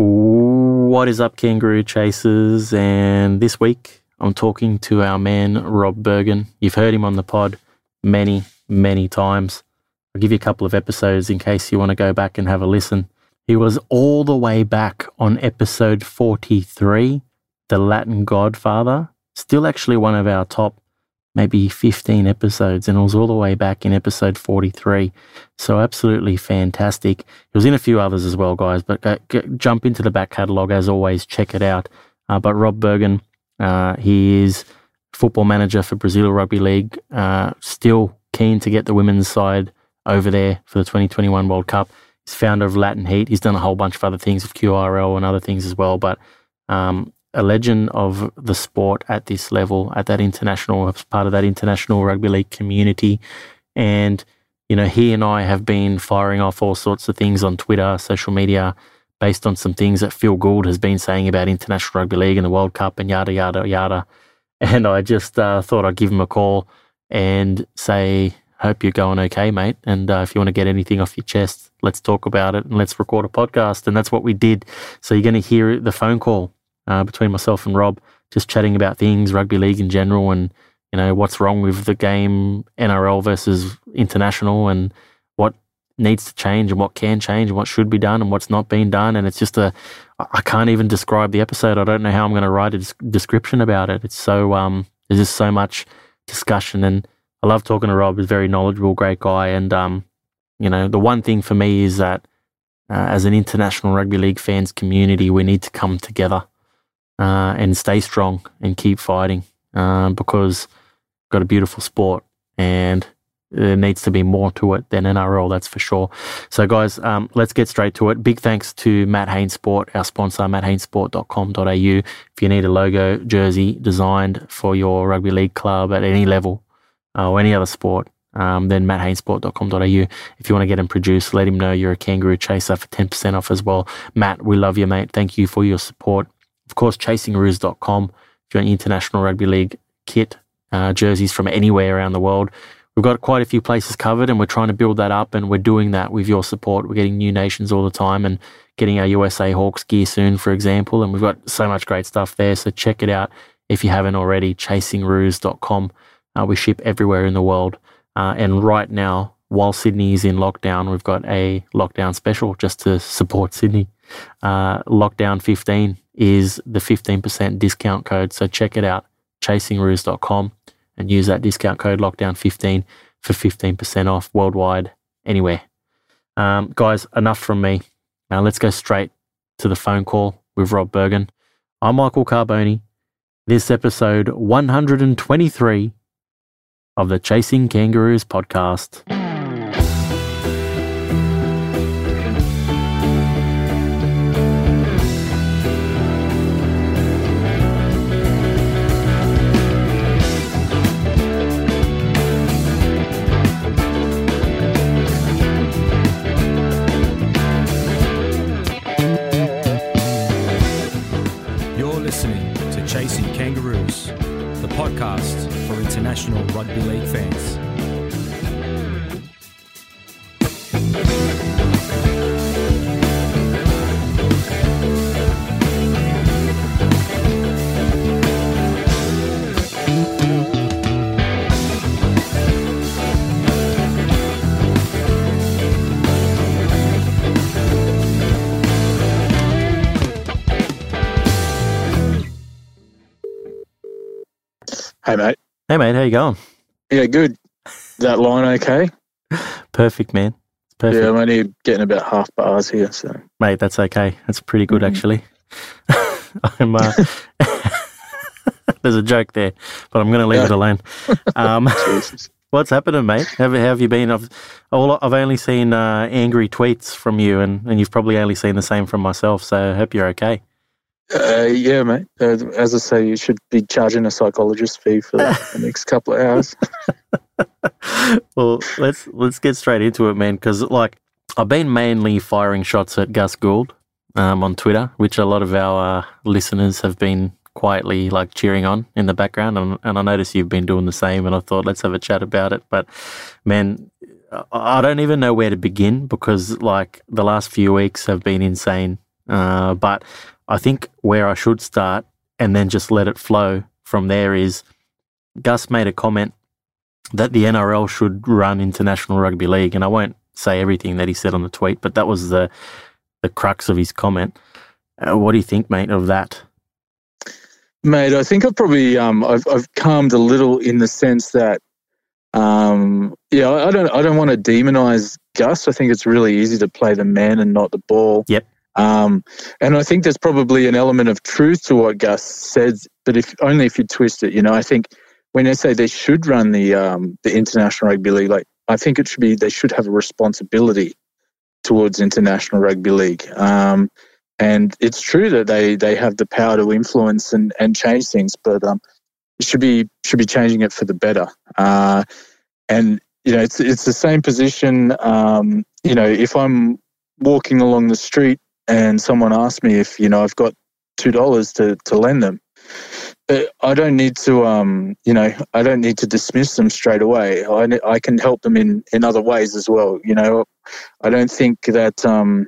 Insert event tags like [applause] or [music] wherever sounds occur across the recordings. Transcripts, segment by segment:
What is up, kangaroo chasers? And this week I'm talking to our man, Rob Burgin. You've heard him on the pod many, many times. I'll give you a couple of episodes in case you want to go back and have a listen. He was all the way back on episode 43, The Latin Godfather. Still actually one of our top maybe 15 episodes, and it was all the way back in episode 43. So, absolutely fantastic. He was in a few others as well, guys, but go, jump into the back catalogue as always, check it out. Uh, but Rob Burgin, uh, he is football manager for Brazil Rugby League, uh, still keen to get the women's side over there for the 2021 World Cup. He's founder of Latin Heat. He's done a whole bunch of other things with QRL and other things as well, but um, a legend of the sport at this level, at that international, as part of that international rugby league community. And, you know, he and I have been firing off all sorts of things on Twitter, social media, based on some things that Phil Gould has been saying about international rugby league and the World Cup and yada, yada, yada. And I just uh, thought I'd give him a call and say, hope you're going okay, mate. And uh, if you want to get anything off your chest, let's talk about it and let's record a podcast. And that's what we did. So you're going to hear the phone call uh, between myself and Rob, just chatting about things, rugby league in general, and you know what's wrong with the game, NRL versus international, and what needs to change and what can change and what should be done and what's not being done. And it's just a, I can't even describe the episode. I don't know how I'm going to write a description about it. It's so, um, there's just so much discussion. And I love talking to Rob. He's a very knowledgeable, great guy. And, um, you know, the one thing for me is that uh, as an international rugby league fans community, we need to come together uh, and stay strong and keep fighting uh, because got a beautiful sport and there needs to be more to it than NRL, that's for sure. So, guys, um, let's get straight to it. Big thanks to Matt Haines Sport, our sponsor, matthainessport.com.au. If you need a logo jersey designed for your rugby league club at any level uh, or any other sport, um, then matthainessport.com.au. If you want to get him produced, let him know you're a kangaroo chaser for 10% off as well. Matt, we love you, mate. Thank you for your support. Of course, chasingroos.com. If you want international rugby league kit, uh, jerseys from anywhere around the world, we've got quite a few places covered and we're trying to build that up and we're doing that with your support. We're getting new nations all the time and getting our USA Hawks gear soon, for example. And we've got so much great stuff there. So check it out if you haven't already, chasingroos.com. Uh, we ship everywhere in the world. Uh, and right now, while Sydney is in lockdown, we've got a lockdown special just to support Sydney. Uh, lockdown 15 is the 15% discount code. So check it out, chasingroos.com, and use that discount code lockdown15 for 15% off worldwide, anywhere. Um, guys, enough from me. Now let's go straight to the phone call with Rob Burgin. I'm Michael Carbone. This episode 123 of the Chasing Kangaroos podcast. National Rugby League fans. Hey, mate. Hey, mate, how you going? Yeah, good. That line okay? Perfect, man. Perfect. Yeah, I'm only getting about half bars here, so. Mate, that's okay. That's pretty good, mm-hmm. actually. [laughs] I'm, uh, [laughs] there's a joke there, but I'm going to leave yeah. it alone. [laughs] Um, what's happening, mate? How, how have you been? I've, all, I've only seen uh, angry tweets from you, and, and you've probably only seen the same from myself, so I hope you're okay. Uh, yeah, mate. Uh, as I say, you should be charging a psychologist fee for the next couple of hours. [laughs] well, let's let's get straight into it, man. Because like I've been mainly firing shots at Gus Gould um, on Twitter, which a lot of our uh, listeners have been quietly like cheering on in the background, and, and I notice you've been doing the same. And I thought let's have a chat about it. But man, I don't even know where to begin because like the last few weeks have been insane Uh, but I think where I should start and then just let it flow from there is Gus made a comment that the NRL should run International Rugby League, and I won't say everything that he said on the tweet, but that was the the crux of his comment. Uh, what do you think, mate, of that? Mate, I think I've probably um, I've, I've calmed a little in the sense that um, yeah, I don't I don't want to demonize Gus. I think it's really easy to play the man and not the ball. Yep. Um, and I think there's probably an element of truth to what Gus says, but if only if you twist it. You know, I think when they say they should run the um, the international rugby league, like I think it should be they should have a responsibility towards international rugby league. Um, and it's true that they they have the power to influence and, and change things, but um, it should be should be changing it for the better. Uh, and you know, it's it's the same position. Um, you know, if I'm walking along the street and someone asked me if you know I've got two dollars to to lend them, uh, I don't need to um, you know I don't need to dismiss them straight away. I I can help them in in other ways as well. You know, I don't think that um,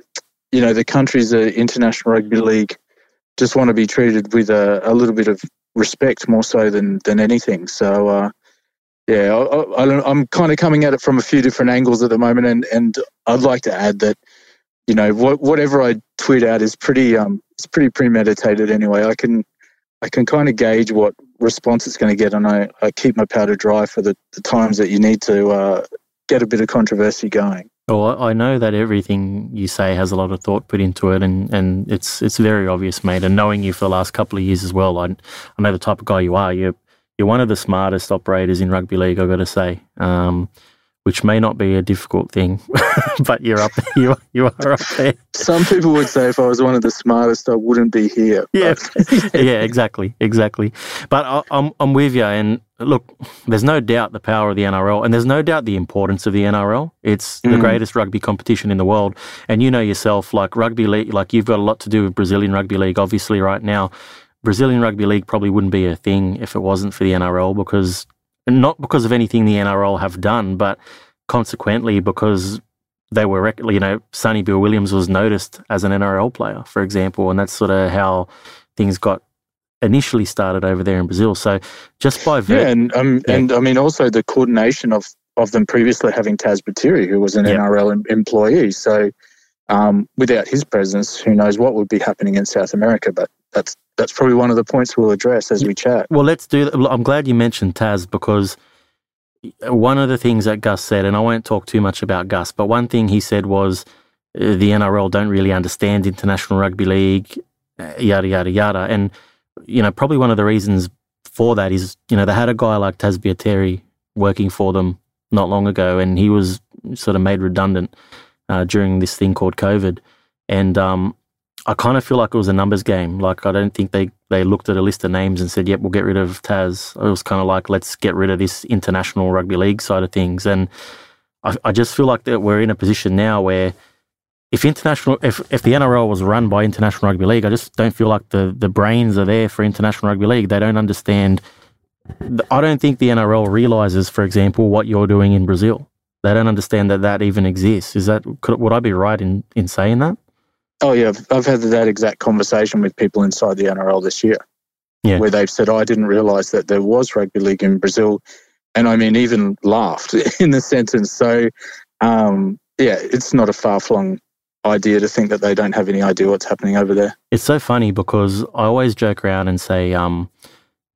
you know, the countries at International Rugby League just want to be treated with a, a little bit of respect more so than than anything. So, uh, yeah, I, am kind of coming at it from a few different angles at the moment, and and I'd like to add that, you know, what, whatever I tweet out is pretty um it's pretty premeditated anyway. I can I can kind of gauge what response it's going to get, and I, I keep my powder dry for the, the times that you need to uh, get a bit of controversy going. Well, I know that everything you say has a lot of thought put into it, and, and it's it's very obvious, mate. And knowing you for the last couple of years as well, I, I know the type of guy you are. You're you're one of the smartest operators in rugby league. I've got to say. Um, which may not be a difficult thing, [laughs] but you're up there. [laughs] You, you are up there. Some people would say if I was one of the smartest, I wouldn't be here. Yeah, [laughs] yeah, exactly, exactly. But I, I'm I'm with you. And look, there's no doubt the power of the NRL, and there's no doubt the importance of the NRL. It's mm. the greatest rugby competition in the world, and you know yourself, like rugby league, like you've got a lot to do with Brazilian rugby league, obviously, right now. Brazilian rugby league probably wouldn't be a thing if it wasn't for the NRL because not because of anything the NRL have done, but consequently because they were, you know, Sonny Bill Williams was noticed as an NRL player, for example, and that's sort of how things got initially started over there in Brazil. So just by ver- yeah, and um, yeah. and I mean also the coordination of of them previously having Tas Baitieri, who was an yep. NRL em- employee. So um, without his presence, who knows what would be happening in South America? But that's that's probably one of the points we'll address as we chat. Well, let's do that. I'm glad you mentioned Tas because one of the things that Gus said, and I won't talk too much about Gus, but one thing he said was uh, the NRL don't really understand international rugby league, uh, yada yada yada, and you know probably one of the reasons for that is you know they had a guy like Tas Baitieri working for them not long ago, and he was sort of made redundant uh, during this thing called COVID, and um, I kind of feel like it was a numbers game. Like I don't think they they looked at a list of names and said, "Yep, we'll get rid of Tas." It was kind of like, "Let's get rid of this international rugby league side of things." And I, I just feel like that we're in a position now where if international if, if the NRL was run by international rugby league, I just don't feel like the the brains are there for international rugby league. They don't understand. I don't think the NRL realizes, for example, what you're doing in Brazil. They don't understand that that even exists. Is that could, would I be right in in saying that? Oh yeah, I've, I've had that exact conversation with people inside the NRL this year, yeah. where they've said, "I didn't realise that there was rugby league in Brazil," and I mean, even laughed [laughs] in the sentence. So, um, yeah, it's not a far-flung idea to think that they don't have any idea what's happening over there. It's so funny because I always joke around and say, um,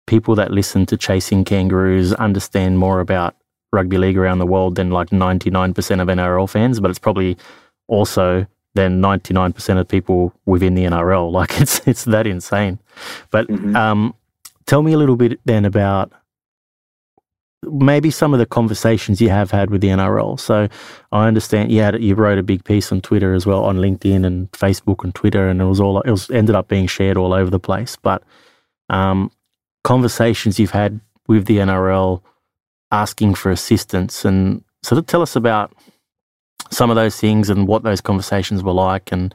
people that listen to Chasing Kangaroos understand more about rugby league around the world than like 99% of NRL fans, but it's probably also than 99% of people within the NRL. [laughs] Like it's it's that insane. But mm-hmm. um, tell me a little bit then about maybe some of the conversations you have had with the NRL. So I understand you had you wrote a big piece on Twitter as well on LinkedIn and Facebook and Twitter, and it was all it was ended up being shared all over the place. But um, conversations you've had with the NRL asking for assistance, and sort of tell us about some of those things and what those conversations were like and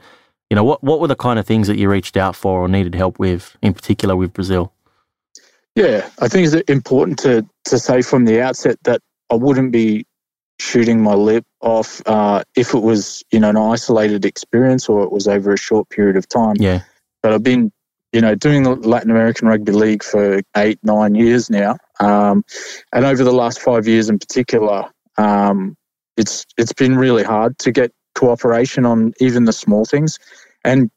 you know what what were the kind of things that you reached out for or needed help with in particular with Brazil yeah i think it's important to to say from the outset that i wouldn't be shooting my lip off uh, if it was you know an isolated experience or it was over a short period of time. Yeah. But I've been you know doing the Latin American Rugby League for eight nine years now, um, and over the last five years in particular, um, it's it's been really hard to get cooperation on even the small things. And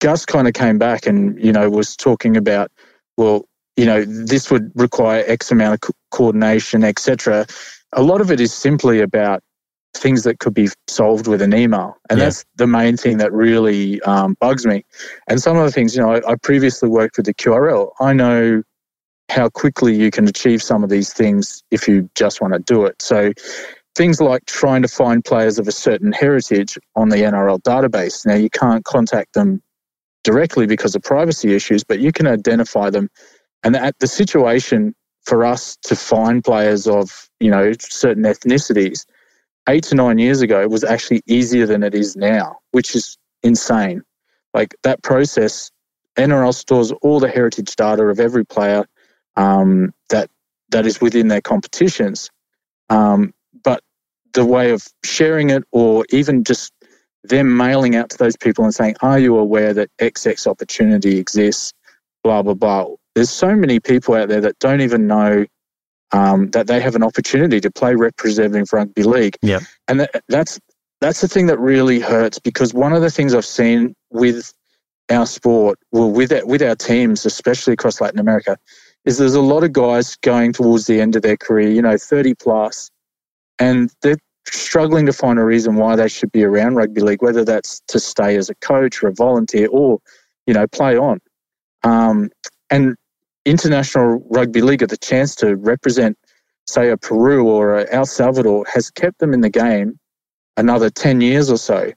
Gus kind of came back and you know was talking about well you know this would require X amount of co- coordination, etc a lot of it is simply about things that could be solved with an email. And yeah. that's the main thing that really um, bugs me. And some of the things, you know, I, I, previously worked with the QRL. I know how quickly you can achieve some of these things if you just want to do it. So things like trying to find players of a certain heritage on the NRL database. Now, you can't contact them directly because of privacy issues, but you can identify them. And at the situation for us to find players of you know certain ethnicities eight to nine years ago was actually easier than it is now, which is insane. Like that process, NRL stores all the heritage data of every player um, that that is within their competitions. Um, the way of sharing it, or even just them mailing out to those people and saying, "Are you aware that XX opportunity exists?" Blah blah blah there's so many people out there that don't even know um, that they have an opportunity to play representative rugby league. Yeah, and that, that's that's the thing that really hurts because one of the things I've seen with our sport, well, with our, with our teams, especially across Latin America, is there's a lot of guys going towards the end of their career, you know, 30 plus, and they're struggling to find a reason why they should be around rugby league, whether that's to stay as a coach or a volunteer or, you know, play on. Um, and international rugby league, the chance to represent, say, a Peru or a El Salvador, has kept them in the game another 10 years or so.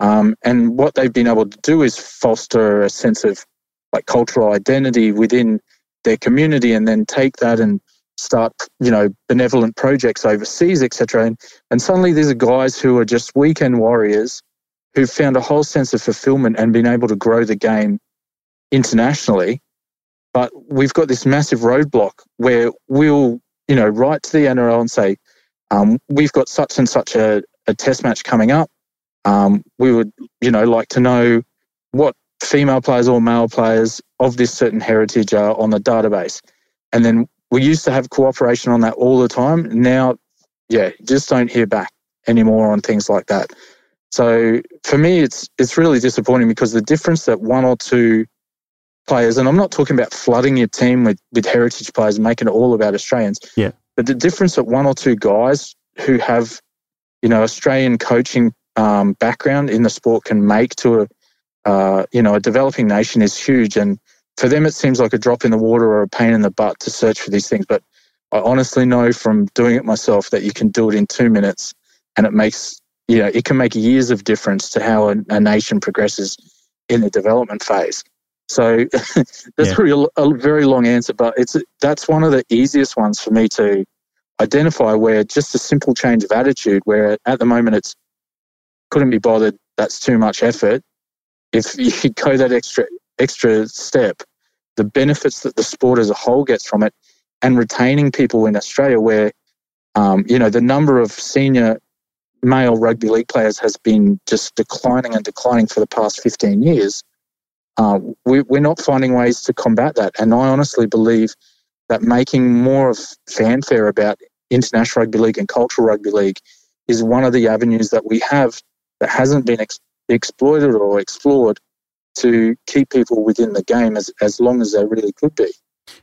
Um, and what they've been able to do is foster a sense of like cultural identity within their community and then take that and start, you know, benevolent projects overseas, etc. And, and suddenly these are guys who are just weekend warriors who've found a whole sense of fulfillment and been able to grow the game internationally but we've got this massive roadblock where we'll, you know, write to the NRL and say, um, we've got such and such a, a test match coming up. Um, we would, you know, like to know what female players or male players of this certain heritage are on the database. And then we used to have cooperation on that all the time. Now, yeah, just don't hear back anymore on things like that. So for me, it's it's really disappointing because the difference that one or two players, and I'm not talking about flooding your team with, with heritage players and making it all about Australians. Yeah. But the difference that one or two guys who have, you know, Australian coaching um, background in the sport can make to a, uh, you know, a developing nation is huge. And for them, it seems like a drop in the water or a pain in the butt to search for these things. But I honestly know from doing it myself that you can do it in two minutes, and it makes you know it can make years of difference to how a, a nation progresses in the development phase. So [laughs] that's yeah. really a, a very long answer, but it's that's one of the easiest ones for me to identify where just a simple change of attitude, where at the moment it's couldn't be bothered, that's too much effort. If [laughs] you go that extra extra step, the benefits that the sport as a whole gets from it, and retaining people in Australia, where um, you know the number of senior male rugby league players has been just declining and declining for the past 15 years uh, we, we're not finding ways to combat that. And I honestly believe that making more of fanfare about international rugby league and cultural rugby league is one of the avenues that we have that hasn't been ex- exploited or explored to keep people within the game as, as long as they really could be.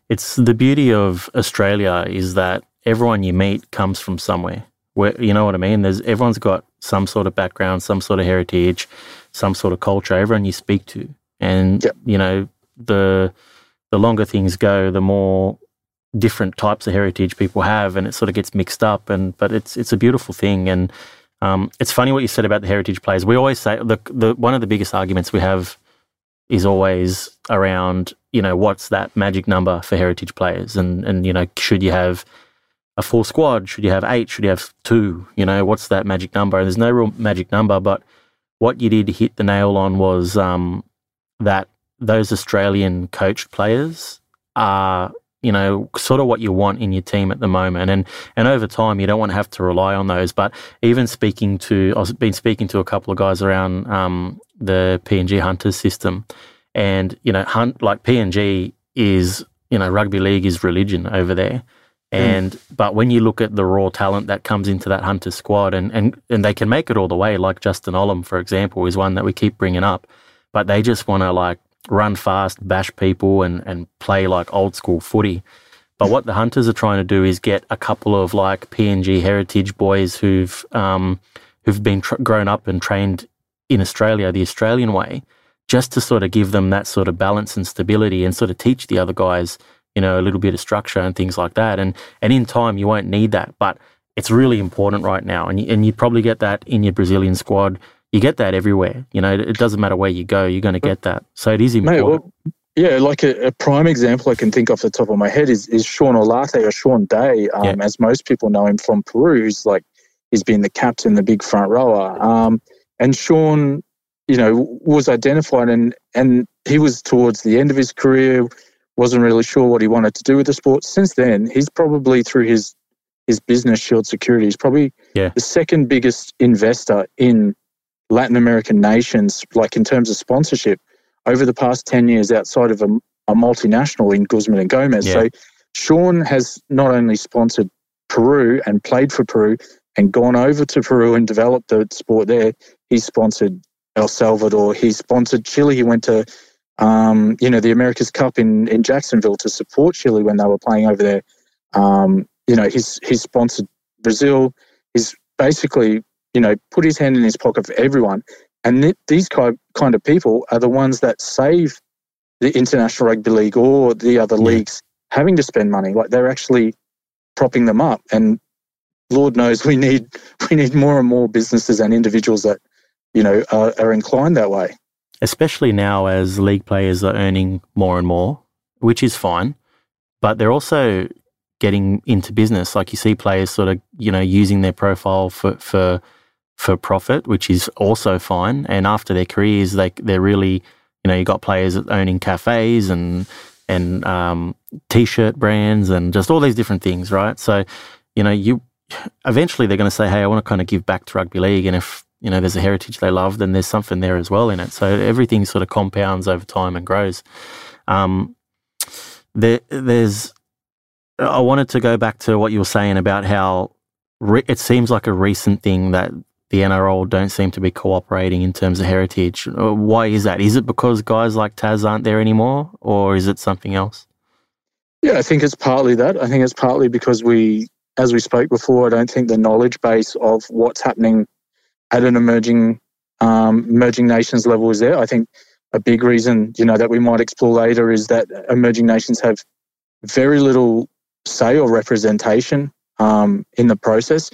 It's the beauty of Australia is that everyone you meet comes from somewhere. Where you know what I mean? There's everyone's got some sort of background, some sort of heritage, some sort of culture. Everyone you speak to, and yep. you know, the the longer things go, the more different types of heritage people have, and it sort of gets mixed up. And but it's it's a beautiful thing, and um, it's funny what you said about the heritage players. We always say the the one of the biggest arguments we have is always around you know what's that magic number for heritage players, and and you know should you have a full squad? Should you have eight? Should you have two? You know what's that magic number? And there's no real magic number, but what you did hit the nail on was um, that those Australian coached players are you know, sort of what you want in your team at the moment. And and over time, you don't want to have to rely on those. But even speaking to, I've been speaking to a couple of guys around um, the PNG Hunters system, and you know, hunt like PNG is, you know, rugby league is religion over there. And mm. but when you look at the raw talent that comes into that hunter squad, and, and and they can make it all the way, like Justin Olam for example, is one that we keep bringing up, but they just want to like run fast, bash people, and and play like old school footy. But what the hunters are trying to do is get a couple of like PNG heritage boys who've um, who've been tr- grown up and trained in Australia the Australian way, just to sort of give them that sort of balance and stability, and sort of teach the other guys you know, a little bit of structure and things like that. And and in time, you won't need that, but it's really important right now. And you, and you probably get that in your Brazilian squad. You get that everywhere. You know, it doesn't matter where you go, you're going to get that. So it is important. Mate, well, yeah, like a, a, prime example I can think off the top of my head is, is Shaun Olarte or Shaun Day, um, yeah. as most people know him from Peru. He's like he's been the captain, the big front rower. Um, and Shaun, you know, was identified and and he was towards the end of his career wasn't really sure what he wanted to do with the sport. Since then, he's probably through his his business Shield Security, he's probably yeah. the second biggest investor in Latin American nations, like in terms of sponsorship, over the past 10 years outside of a, a multinational in Guzman and Gomez. Yeah. So Sean has not only sponsored Peru and played for Peru and gone over to Peru and developed the sport there, he sponsored El Salvador, he sponsored Chile, he went to um, you know, the America's Cup in, in Jacksonville to support Chile when they were playing over there. Um, you know, he's he's sponsored Brazil. He's basically, you know, put his hand in his pocket for everyone. And th- these kind of people are the ones that save the International Rugby League or the other yeah. leagues having to spend money. Like they're actually propping them up. And Lord knows we need [laughs] we need more and more businesses and individuals that you know are, are inclined that way especially now as league players are earning more and more, which is fine, but they're also getting into business. Like you see players sort of, you know, using their profile for, for, for profit, which is also fine. And after their careers, they, they're really, you know, you got players owning cafes and, and, um, t-shirt brands and just all these different things, right? So, you know, you, eventually they're going to say, Hey, I want to kind of give back to rugby league. And if you know, there's a heritage they love, then there's something there as well in it. So everything sort of compounds over time and grows. Um, there, there's, I wanted to go back to what you were saying about how re- it seems like a recent thing that the NRL don't seem to be cooperating in terms of heritage. Uh, why is that? Is it because guys like Tas aren't there anymore, or is it something else? Yeah, I think it's partly that. I think it's partly because we, as we spoke before, I don't think the knowledge base of what's happening at an emerging um, emerging nations level is there. I think a big reason, you know, that we might explore later is that emerging nations have very little say or representation um, in the process.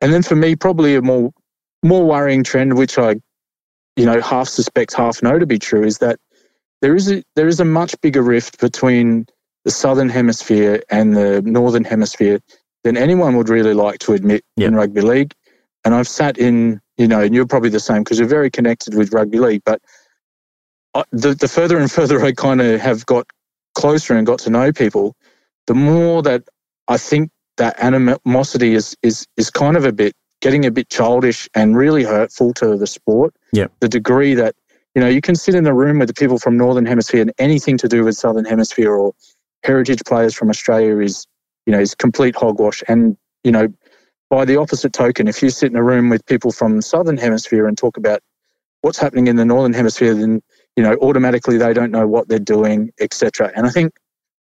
And then for me, probably a more more worrying trend, which I, you know, half suspect, half know to be true, is that there is a there is a much bigger rift between the southern hemisphere and the northern hemisphere than anyone would really like to admit yep. in rugby league. And I've sat in you know, and you're probably the same because you're very connected with rugby league. But I, the, the further and [laughs] further I kind of have got closer and got to know people, the more that I think that animosity is is is kind of a bit getting a bit childish and really hurtful to the sport. Yeah. The degree that you know you can sit in a room with the people from Northern Hemisphere and anything to do with Southern Hemisphere or heritage players from Australia is you know is complete hogwash. And you know by the opposite token, if you sit in a room with people from the southern hemisphere and talk about what's happening in the northern hemisphere, then you know automatically they don't know what they're doing, etc. And I think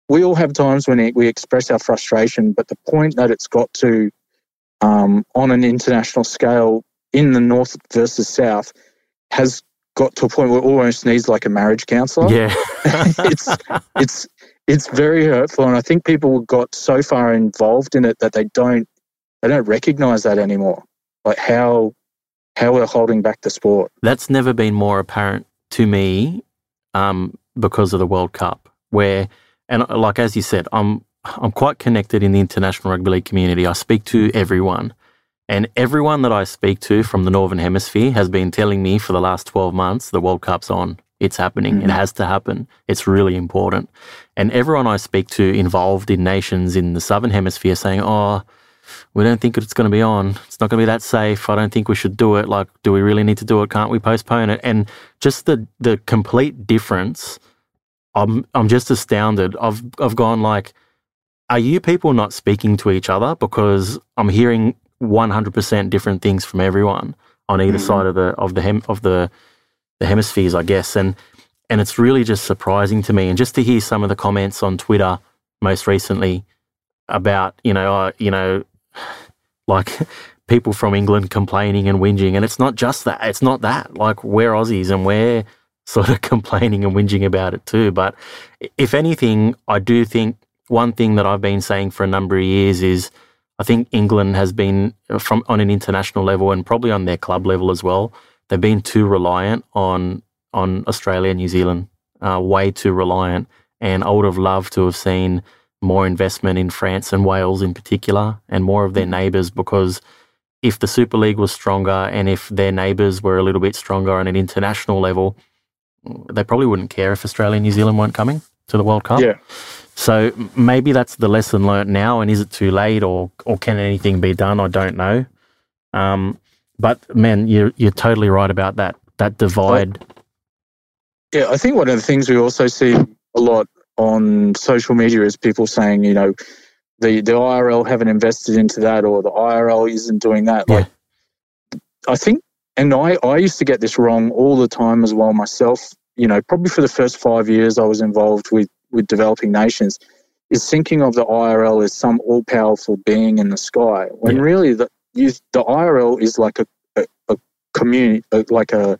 we all have times when we express our frustration, but the point that it's got to um, on an international scale in the north versus south has got to a point where it almost needs like a marriage counselor. Yeah, [laughs] [laughs] it's it's it's very hurtful, and I think people got so far involved in it that they don't they don't recognize that anymore. Like how how we're holding back the sport. That's never been more apparent to me um, because of the World Cup, where and like as you said, I'm I'm quite connected in the international rugby league community. I speak to everyone, and everyone that I speak to from the Northern Hemisphere has been telling me for the last 12 months the World Cup's on. It's happening. It mm-hmm. has to happen. It's really important. And everyone I speak to involved in nations in the southern hemisphere saying, "Oh, we don't think it's going to be on. It's not going to be that safe. I don't think we should do it. Like, do we really need to do it? Can't we postpone it?" And just the the complete difference. I'm I'm just astounded. I've I've gone like, are you people not speaking to each other? Because I'm hearing 100% different things from everyone on either Mhm. side of the of the hem, of the the hemispheres, I guess. And and it's really just surprising to me. And just to hear some of the comments on Twitter most recently about you know uh, you know [sighs] like [laughs] people from England complaining and whinging, and it's not just that. It's not that. Like we're Aussies and we're [laughs] sort of [laughs] complaining and whinging about it too. But if anything, I do think one thing that I've been saying for a number of years is I think England has been from on an international level and probably on their club level as well. They've been too reliant on on Australia and New Zealand, uh, way too reliant. And I would have loved to have seen more investment in France and Wales in particular, and more of their neighbours. Because if the Super League was stronger and if their neighbours were a little bit stronger on an international level, they probably wouldn't care if Australia and New Zealand weren't coming to the World Cup. Yeah. So maybe that's the lesson learnt now. And is it too late, or or can anything be done? I don't know. Um, but man, you're you're totally right about that. That divide. Yeah, I think one of the things we also see a lot on social media is people saying, you know, the, the IRL haven't invested into that or the IRL isn't doing that. Yeah. Like, I think, and I, I used to get this wrong all the time as well myself. You know, probably for the first five years I was involved with, with developing nations, is thinking of the IRL as some all powerful being in the sky, when Yeah. really the, you, the IRL is like a, a, a community, uh, like a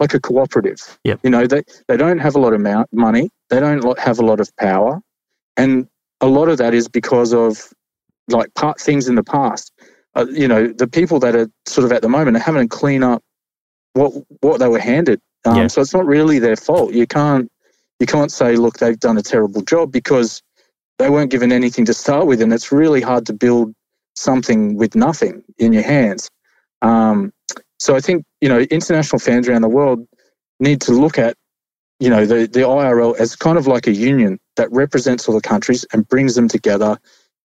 like a cooperative. Yep. You know, they, they don't have a lot of mou- money, they don't have a lot of power, and a lot of that is because of like part things in the past. Uh, you know, the people that are sort of at the moment are having to clean up what what they were handed. Um, Yeah. So it's not really their fault. You can't you can't say, look, they've done a terrible job because they weren't given anything to start with, and it's really hard to build something with nothing in your hands. Um, so I think you know international fans around the world need to look at you know the the IRL as kind of like a union that represents all the countries and brings them together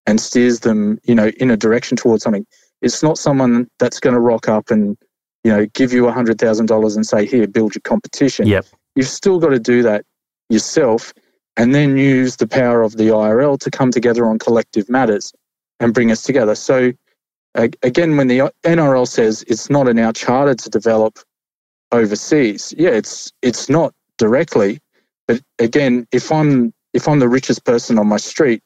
and steers them you know in a direction towards something. It's not someone that's going to rock up and you know give you a hundred thousand dollars and say here build your competition. Yep. You've still got to do that yourself and then use the power of the IRL to come together on collective matters and bring us together. So again, when the NRL says it's not in our charter to develop overseas, yeah, it's it's not directly, but again, if I'm if I'm the richest person on my street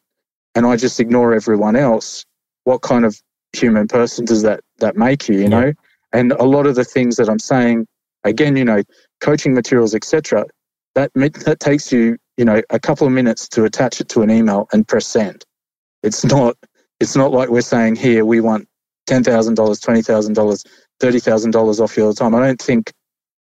and I just ignore everyone else, what kind of human person does that that make you? You Yeah. know, and a lot of the things that I'm saying, again, you know, coaching materials, etc. That that takes you, you know, a couple of minutes to attach it to an email and press send. It's not it's not like we're saying here we want ten thousand dollars, twenty thousand dollars, thirty thousand dollars off you all the time. I don't think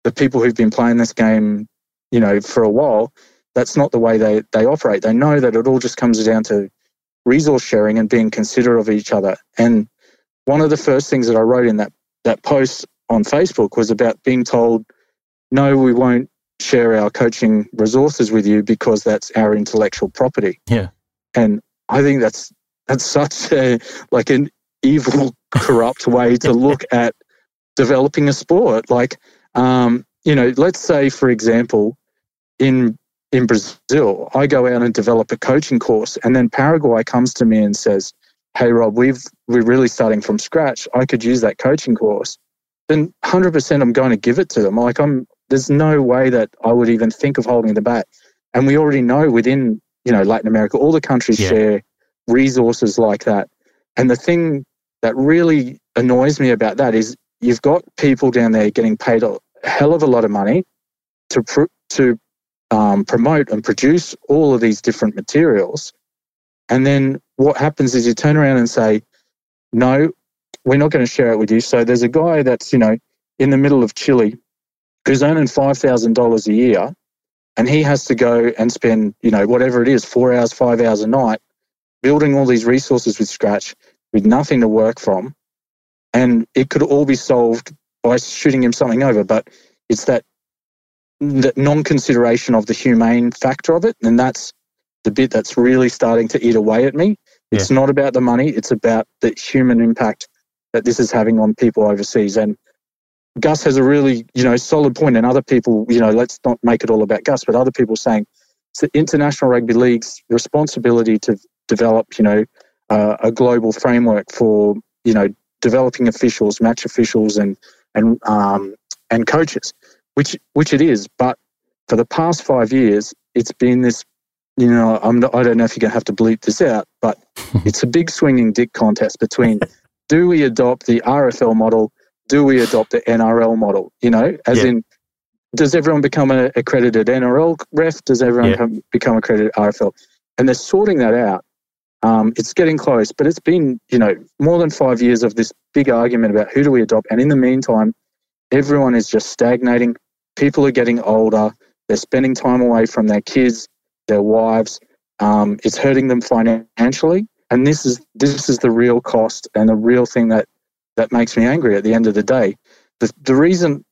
the people who've been playing this game, you know, for a while, that's not the way they, they operate. They know that it all just comes down to resource sharing and being considerate of each other. And one of the first things that I wrote in that, that post on Facebook was about being told, no, we won't share our coaching resources with you because that's our intellectual property. Yeah. And I think that's that's such a like an evil, [laughs] corrupt way to look [laughs] at developing a sport. Like, um, you know, let's say, for example, in in Brazil, I go out and develop a coaching course, and then Paraguay comes to me and says, "Hey, Rob, we've we're really starting from scratch. I could use that coaching course." Then, hundred percent, I'm going to give it to them. Like, I'm there's no way that I would even think of holding the back. And we already know within you know Latin America, all the countries Yeah. share resources like that. And the thing that really annoys me about that is you've got people down there getting paid a hell of a lot of money to pr- to um, promote and produce all of these different materials, and then what happens is you turn around and say, "No, we're not going to share it with you." So there's a guy that's you know in the middle of Chile who's earning five thousand dollars a year, and he has to go and spend you know whatever it is, four hours, five hours a night, building all these resources with scratch with nothing to work from, and it could all be solved by shooting him something over. But it's that the non-consideration of the humane factor of it, and that's the bit that's really starting to eat away at me. It's yeah. not about the money; it's about the human impact that this is having on people overseas. And Gus has a really, you know, solid point, and other people, you know, let's not make it all about Gus, but other people saying it's the International Rugby League's responsibility to develop, you know, uh, a global framework for, you know, developing officials, match officials, and and um, and coaches, which which it is. But for the past five years, it's been this. You know, I'm not, I don't know if you're going to have to bleep this out, but [laughs] it's a big swinging dick contest between do we adopt the RFL model? Do we adopt the NRL model? You know, as yeah. in, does everyone become an accredited NRL ref? Does everyone yeah. come, become accredited RFL? And they're sorting that out. Um, it's getting close, but it's been, you know, more than five years of this big argument about who do we adopt. And in the meantime, everyone is just stagnating. People are getting older. They're spending time away from their kids, their wives. Um, it's hurting them financially, and this is this is the real cost and the real thing that that makes me angry. At the end of the day, the the reason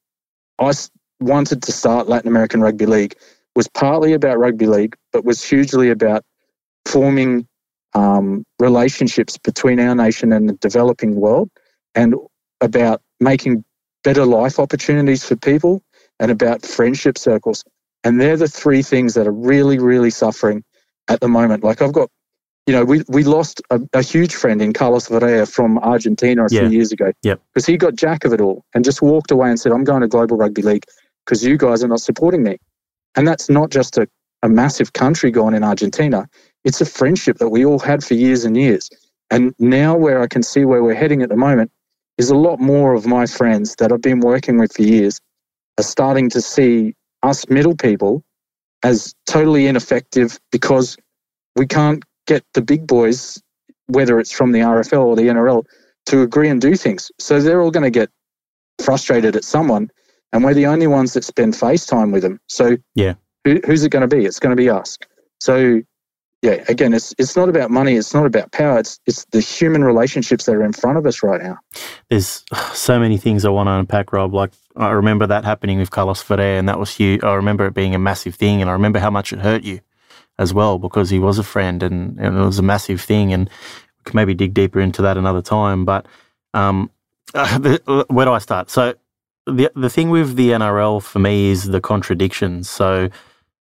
I wanted to start Latin American Rugby League was partly about rugby league, but was hugely about forming um, relationships between our nation and the developing world, and about making better life opportunities for people and about friendship circles. And they're the three things that are really, really suffering at the moment. Like I've got, you know, we, we lost a, a huge friend in Carlos Varela from Argentina a yeah. few years ago. Yep. Because he got jack of it all and just walked away and said, I'm going to Global Rugby League because you guys are not supporting me. And that's not just a, a massive country gone in Argentina. It's a friendship that we all had for years and years. And now where I can see where we're heading at the moment, is a lot more of my friends that I've been working with for years are starting to see us middle people as totally ineffective because we can't get the big boys, whether it's from the RFL or the NRL, to agree and do things. So they're all going to get frustrated at someone, and we're the only ones that spend face time with them. So yeah, who, who's it going to be? It's going to be us. So yeah, again, it's it's not about money. It's not about power. It's it's the human relationships that are in front of us right now. There's so many things I want to unpack, Rob. Like I remember that happening with Carlos Ferrer, and that was huge. I remember it being a massive thing, and I remember how much it hurt you as well because he was a friend, and, and it was a massive thing. And we can maybe dig deeper into that another time. But um, uh, [laughs] the, where do I start? So the the thing with the NRL for me is the contradictions. So.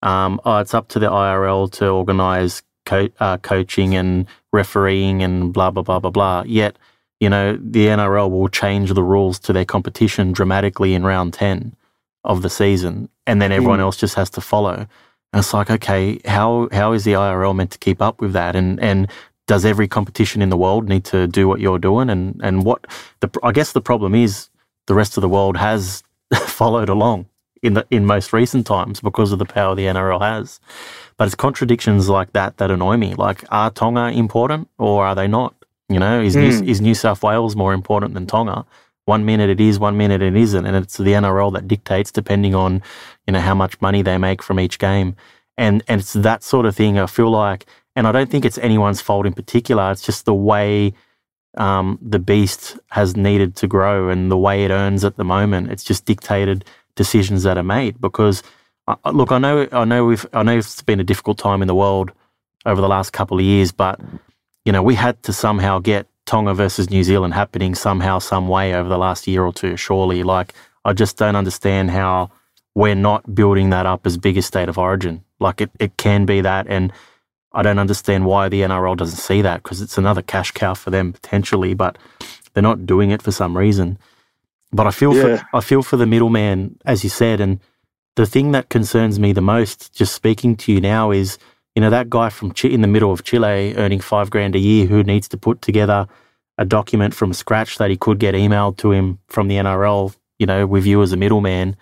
Um, oh, it's up to the IRL to organise co- uh, coaching and refereeing and blah blah blah blah blah. Yet, you know, the NRL will change the rules to their competition dramatically in round ten of the season, and then everyone mm. else just has to follow. And it's like, okay, how how is the IRL meant to keep up with that? And and does every competition in the world need to do what you're doing? And and what the I guess the problem is the rest of the world has [laughs] followed along in the in most recent times because of the power the NRL has. But it's contradictions like that that annoy me. Like, are Tonga important or are they not? You know, is, mm. New, hmm. is New South Wales more important than Tonga? One minute it is, one minute it isn't, and it's the NRL that dictates depending on, you know, how much money they make from each game, and and it's that sort of thing. I feel like, and I don't think it's anyone's fault in particular. It's just the way um, the beast has needed to grow and the way it earns at the moment. It's just dictated decisions that are made because look, I know, I know we've, I know it's been a difficult time in the world over the last couple of years, but you know, we had to somehow get Tonga versus New Zealand happening somehow, some way over the last year or two. Surely, like, I just don't understand how we're not building that up as big a state of origin. Like, it, it can be that, and I don't understand why the NRL doesn't see that because it's another cash cow for them potentially, but they're not doing it for some reason. But I feel yeah. for I feel for the middleman, as you said, and the thing that concerns me the most, just speaking to you now, is you know that guy from Ch- in the middle of Chile earning five grand a year who needs to put together a document from scratch that he could get emailed to him from the NRL. You know, with you as a middleman,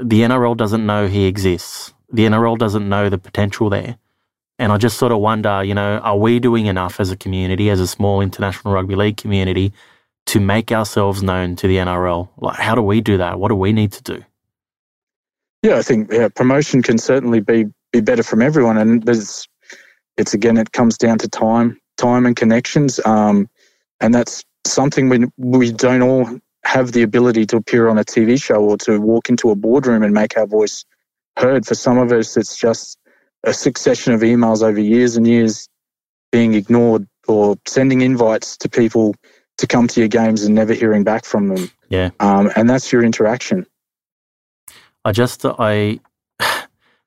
the NRL doesn't know he exists. The NRL doesn't know the potential there. And I just sort of wonder, you know, are we doing enough as a community, as a small international rugby league community, to make ourselves known to the NRL? Like, how do we do that? What do we need to do? Yeah, I think yeah, promotion can certainly be be better from everyone, and there's it's again it comes down to time, time and connections, um, and that's something we we don't all have the ability to appear on a TV show or to walk into a boardroom and make our voice heard. For some of us, it's just a succession of emails over years and years being ignored or sending invites to people to come to your games and never hearing back from them. Yeah. Um, and that's your interaction. I just I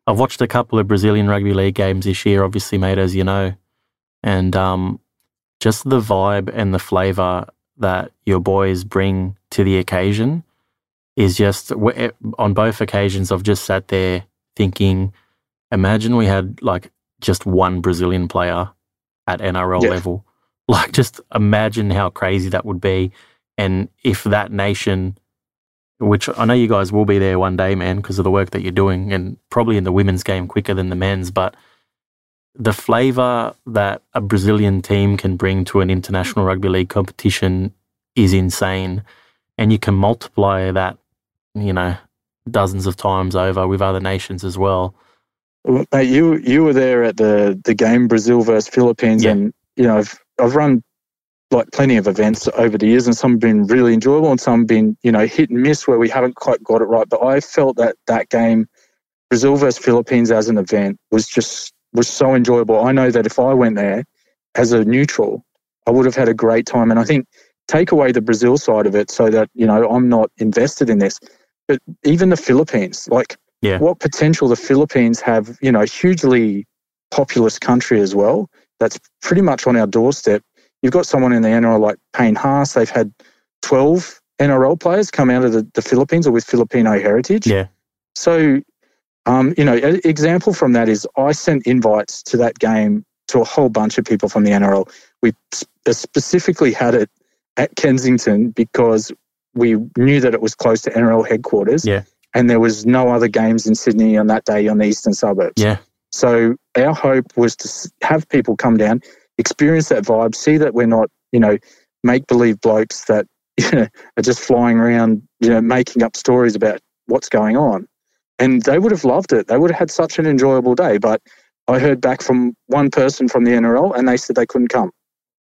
I've watched a couple of Brazilian rugby league games this year, obviously, mate, as you know, and um, just the vibe and the flavour that your boys bring to the occasion is just eh, on both occasions. I've just sat there thinking, imagine we had like just one Brazilian player at NRL yeah. level. [laughs] Like, just imagine how crazy that would be. And if that nation, which I know you guys will be there one day, man, because of the work that you're doing, and probably in the women's game quicker than the men's, but the flavour that a Brazilian team can bring to an international rugby league competition is insane. And you can multiply that, you know, dozens of times over with other nations as well. Mate, you you were there at the the game Brazil versus Philippines, yeah. and you know I've I've run like plenty of events over the years, and some have been really enjoyable, and some have been you know hit and miss where we haven't quite got it right. But I felt that that game, Brazil versus Philippines as an event, was just was so enjoyable. I know that if I went there as a neutral, I would have had a great time. And I think take away the Brazil side of it, so that you know I'm not invested in this. But even the Philippines, like yeah. what potential the Philippines have, you know, hugely populous country as well. That's pretty much on our doorstep. You've got someone in the NRL like Payne Haas. They've had 12 NRL players come out of the, the Philippines or with Filipino heritage. Yeah. So, um, you know, an example from that is I sent invites to that game to a whole bunch of people from the NRL. We specifically had it at Kensington because we knew that it was close to NRL headquarters. Yeah and there was no other games in Sydney on that day on the eastern suburbs. Yeah. So our hope was to have people come down, experience that vibe, see that we're not, you know, make believe blokes that [laughs] you know, are just flying around, you know, making up stories about what's going on. And they would have loved it. They would have had such an enjoyable day. But I heard back from one person from the NRL and they said they couldn't come.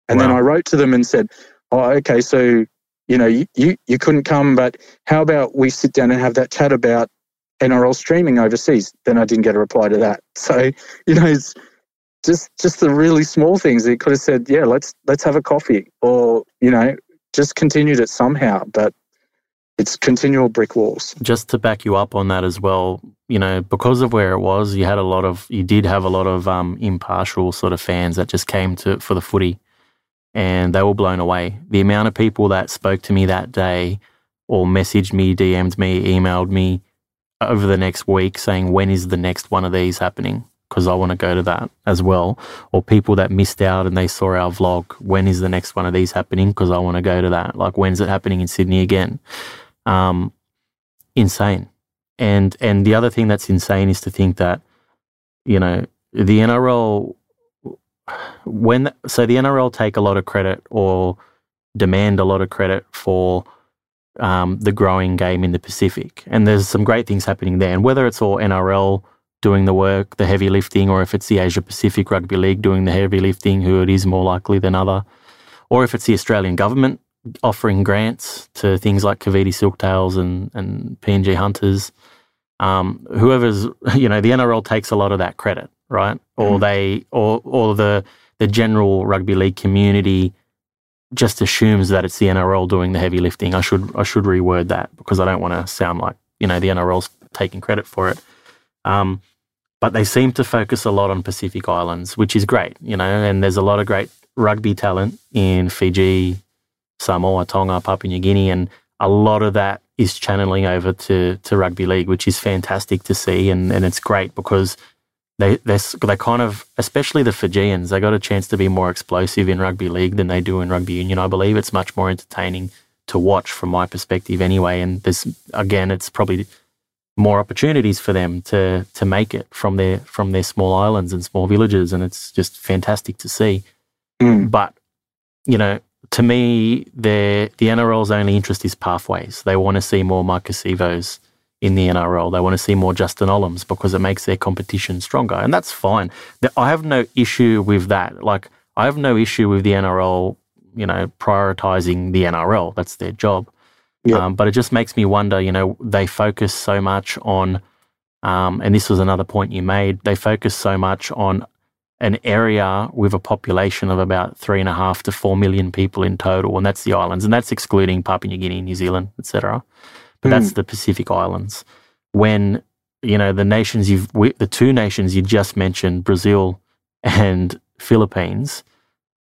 And wow. then I wrote to them and said, Oh, okay, so you know, you, you, you couldn't come, but how about we sit down and have that chat about NRL streaming overseas? Then I didn't get a reply to that. [laughs] So, you know, it's just just the really small things. He could have said, yeah, let's let's have a coffee or, you know, just continued it somehow. But it's continual brick walls. Just to back you up on that as well, you know, because of where it was, you had a lot of, you did have a lot of um, impartial sort of fans that just came to for the footy and they were blown away. The amount of people that spoke to me that day or messaged me, DM'd me, emailed me over the next week saying, when is the next one of these happening? Because I want to go to that as well. Or people that missed out and they saw our vlog, when is the next one of these happening? Because I want to go to that. Like, when's it happening in Sydney again? Um, insane. And and the other thing that's insane is to think that, you know, the NRL when so the NRL take a lot of credit or demand a lot of credit for um, the growing game in the Pacific, and there's some great things happening there. And whether it's all NRL doing the work, the heavy lifting, or if it's the Asia Pacific Rugby League doing the heavy lifting, who it is more likely than other, or if it's the Australian government offering grants to things like Cavite Silktails and and PNG Hunters. Um, whoever's [laughs] you know the NRL takes a lot of that credit right? Or mm. they, or or the the general rugby league community just assumes that it's the NRL doing the heavy lifting. I should I should reword that because I don't want to sound like you know the NRL's taking credit for it. Um, but they seem to focus a lot on Pacific Islands, which is great, you know. And there's a lot of great rugby talent in Fiji, Samoa, Tonga, Papua New Guinea, and a lot of that is channeling over to to rugby league, which is fantastic to see, and and it's great because they they they kind of, especially the Fijians, they got a chance to be more explosive in rugby league than they do in rugby union. I believe it's much more entertaining to watch from my perspective, anyway. And there's again, it's probably more opportunities for them to to make it from their from their small islands and small villages, and it's just fantastic to see. Mm. But you know, to me, the the NRL's only interest is pathways. They want to see more Maika Sivos in the NRL. They want to see more Justin Olams because it makes their competition stronger. And that's fine. I have no issue with that. Like, I have no issue with the NRL, you know, prioritizing the NRL. That's their job. Um, but it just makes me wonder, you know, they focus so much on um, and this was another point you made, they focus so much on an area with a population of about three and a half to four million people in total, and that's the islands, and that's excluding Papua New Guinea, New Zealand, etc. But Mm. that's the Pacific Islands. When you know the nations you've, we- the two nations you just mentioned, Brazil and Philippines,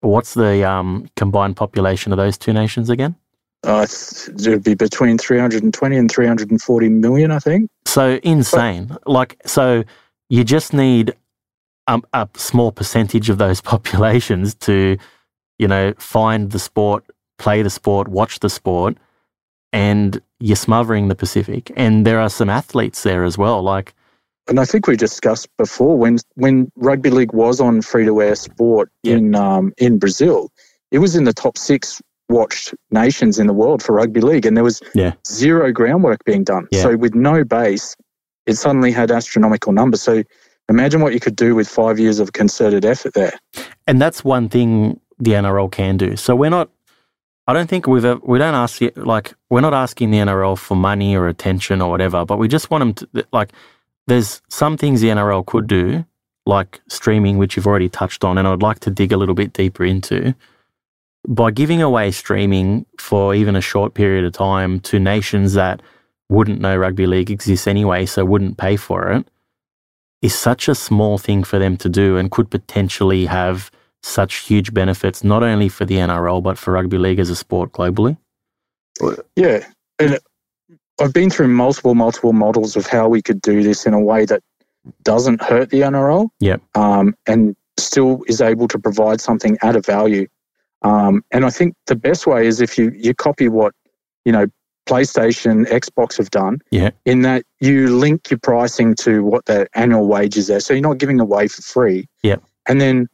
what's the um, combined population of those two nations again? Uh, it would be between 320 and 340 million, I think. So insane. Like, so you just need um, a small percentage of those [laughs] populations to, you know, find the sport, play the sport, watch the sport, and you're smothering the Pacific. And there are some athletes there as well. Like, And I think we discussed before when when rugby league was on free to air sport Yeah. in um, in Brazil, it was in the top six watched nations in the world for rugby league, and there was Yeah. zero groundwork being done. Yeah. So with no base, it suddenly had astronomical numbers. So imagine what you could do with five years of concerted effort there. and that's one thing the NRL can do. So we're not. I don't think we've ever, we don't ask like we're not asking the NRL for money or attention or whatever, but we just want them to like. There's some things the NRL could do, like streaming, which you've already touched on, and I'd like to dig a little bit deeper into. By giving away streaming for even a short period of time to nations that wouldn't know rugby league exists anyway, so wouldn't pay for it, is such a small thing for them to do and could potentially have such huge benefits, not only for the NRL, but for rugby league as a sport globally. Yeah. And I've been through multiple, multiple models of how we could do this in a way that doesn't hurt the NRL. Yep. Um, and still is able to provide something at a value. Um, and I think the best way is if you, you copy what, you know, PlayStation, Xbox have done. Yeah. In that you link your pricing to what the annual wages are. So you're not giving away for free. Yep. And then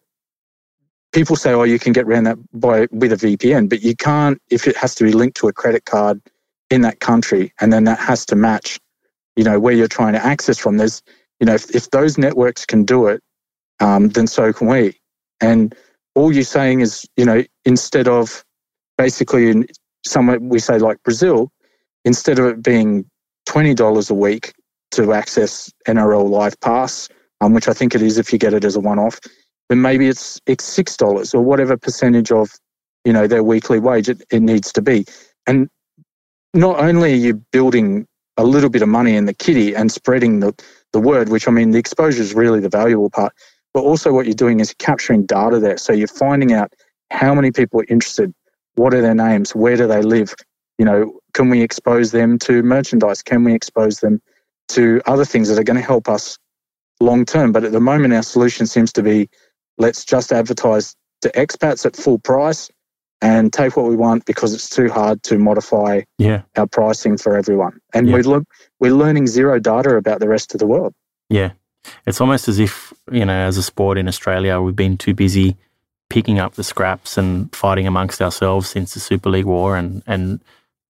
people say, oh, you can get around that by with a VPN, but you can't if it has to be linked to a credit card in that country, and then that has to match, you know, where you're trying to access from. There's, you know, if, if those networks can do it, um, then so can we. And all you're saying is, you know, instead of basically in somewhere we say like Brazil, instead of it being twenty dollars a week to access NRL Live Pass, um, which I think it is if you get it as a one-off, then maybe it's it's six dollars or whatever percentage of you know their weekly wage it, it needs to be. And not only are you building a little bit of money in the kitty and spreading the, the word, which I mean the exposure is really the valuable part, but also what you're doing is capturing data there. So you're finding out how many people are interested, what are their names, where do they live, you know, can we expose them to merchandise? Can we expose them to other things that are going to help us long term? But at the moment, our solution seems to be let's just advertise to expats at full price and take what we want because it's too hard to modify Yeah. our pricing for everyone. And Yeah. we're, look, we're learning zero data about the rest of the world. Yeah. It's almost as if, you know, as a sport in Australia, we've been too busy picking up the scraps and fighting amongst ourselves since the Super League War and, and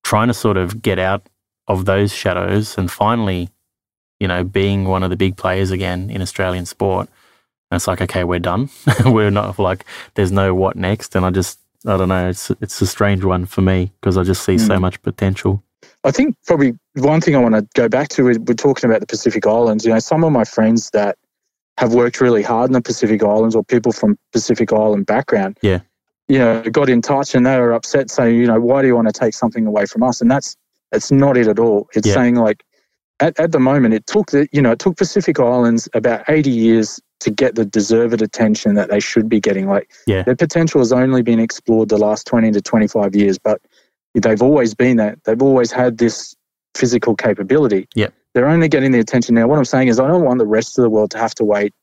trying to sort of get out of those shadows and finally, you know, being one of the big players again in Australian sport. And it's like, okay, we're done. [laughs] we're not like, there's no what next. And I just, I don't know, it's, it's a strange one for me because I just see so Mm. much potential. I think probably one thing I want to go back to is we're talking about the Pacific Islands. You know, some of my friends that have worked really hard in the Pacific Islands or people from Pacific Island background, Yeah. you know, got in touch and they were upset saying, you know, why do you want to take something away from us? And that's that's not it at all. It's Yeah. saying like at, at the moment it took the you know, it took Pacific Islands about eighty years to get the deserved attention that they should be getting. Like Yeah. their potential has only been explored the last twenty to twenty five years, but they've always been that. They've always had this physical capability. Yep. They're only getting the attention now. What I'm saying is, I don't want the rest of the world to have to wait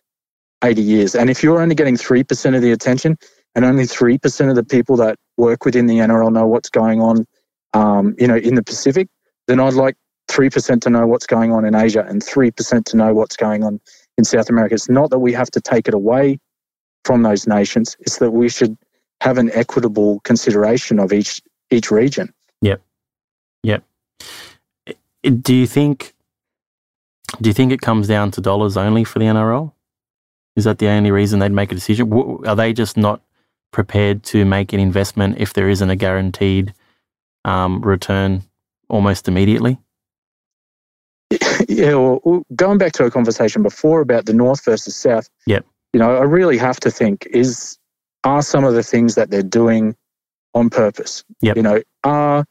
80 years. And if you're only getting 3% of the attention and only 3% of the people that work within the NRL know what's going on, um, you know, in the Pacific, then I'd like 3% to know what's going on in Asia and 3% to know what's going on in South America. It's not that we have to take it away from those nations. It's that we should have an equitable consideration of each each region. Do you think? Do you think it comes down to dollars only for the NRL? Is that the only reason they'd make a decision? Are they just not prepared to make an investment if there isn't a guaranteed um, return almost immediately? Yeah, well, going back to a conversation before about the North versus South. Yep. You know, I really have to think is are some of the things that they're doing on purpose. Yep. You know, are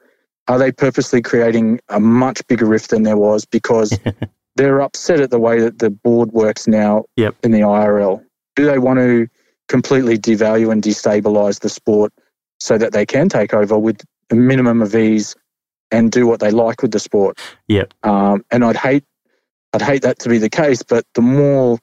are they purposely creating a much bigger rift than there was because [laughs] they're upset at the way that the board works now Yep. in the IRL? Do they want to completely devalue and destabilize the sport so that they can take over with a minimum of ease and do what they like with the sport? Yep. Um, and I'd hate, I'd hate that to be the case. But the more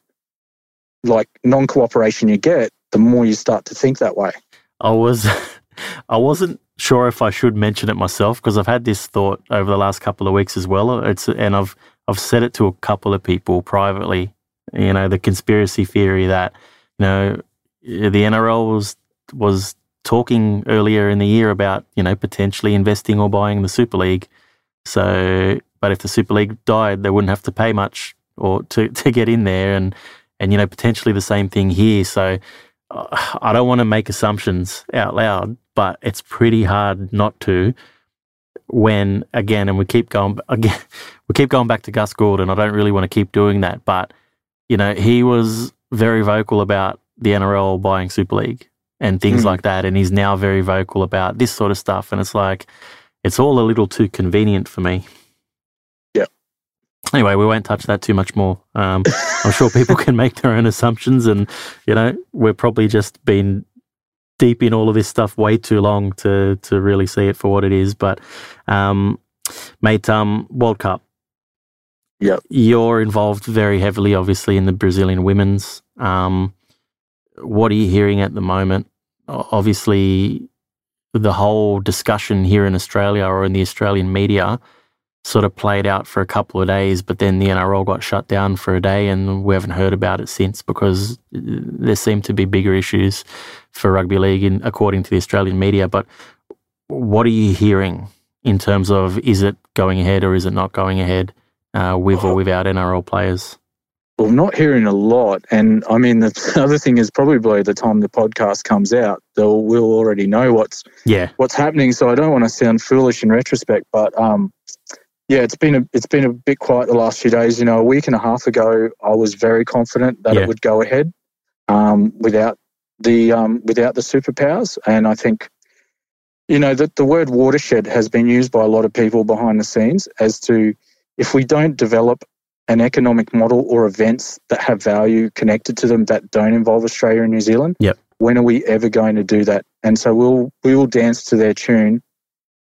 like non-cooperation you get, the more you start to think that way. I was, [laughs] I wasn't sure if I should mention it myself because I've had this thought over the last couple of weeks as well. It's and I've I've said it to a couple of people privately. You know, the conspiracy theory that you know the NRL was was talking earlier in the year about you know potentially investing or buying the Super League. So, but if the Super League died, they wouldn't have to pay much or to [laughs] to get in there, and and you know potentially the same thing here. So, I don't want to make assumptions out loud, but it's pretty hard not to. When again, and we keep going [laughs] again, we keep going back to Gus Gould. I don't really want to keep doing that, but you know he was very vocal about the NRL buying Super League and things Mm. like that, and he's now very vocal about this sort of stuff. And it's like it's all a little too convenient for me. Anyway, we won't touch that too much more. Um, I'm sure people can make their own assumptions, and you know, we're probably just been deep in all of this stuff way too long to to really see it for what it is. But, um, mate, um, World Cup. Yep. You're involved very heavily, obviously, in the Brazilian women's. Um, what are you hearing at the moment? Obviously, the whole discussion here in Australia or in the Australian media sort of played out for a couple of days, but then the NRL got shut down for a day and we haven't heard about it since because uh, there seem to be bigger issues for rugby league, in, according to the Australian media. But what are you hearing in terms of is it going ahead or is it not going ahead uh, with or without NRL players? Well, not hearing a lot. And I mean, the [laughs] other thing is probably by the time the podcast comes out, they'll we'll already know what's Yeah, what's happening. So I don't want to sound foolish in retrospect, but um, yeah, it's been a it's been a bit quiet the last few days. You know, a week and a half ago, I was very confident that Yeah. it would go ahead um, without the um, without the superpowers, and I think. You know that the word watershed has been used by a lot of people behind the scenes as to if we don't develop an economic model or events that have value connected to them that don't involve Australia and New Zealand. Yep. When are we ever going to do that? And so we'll we will dance to their tune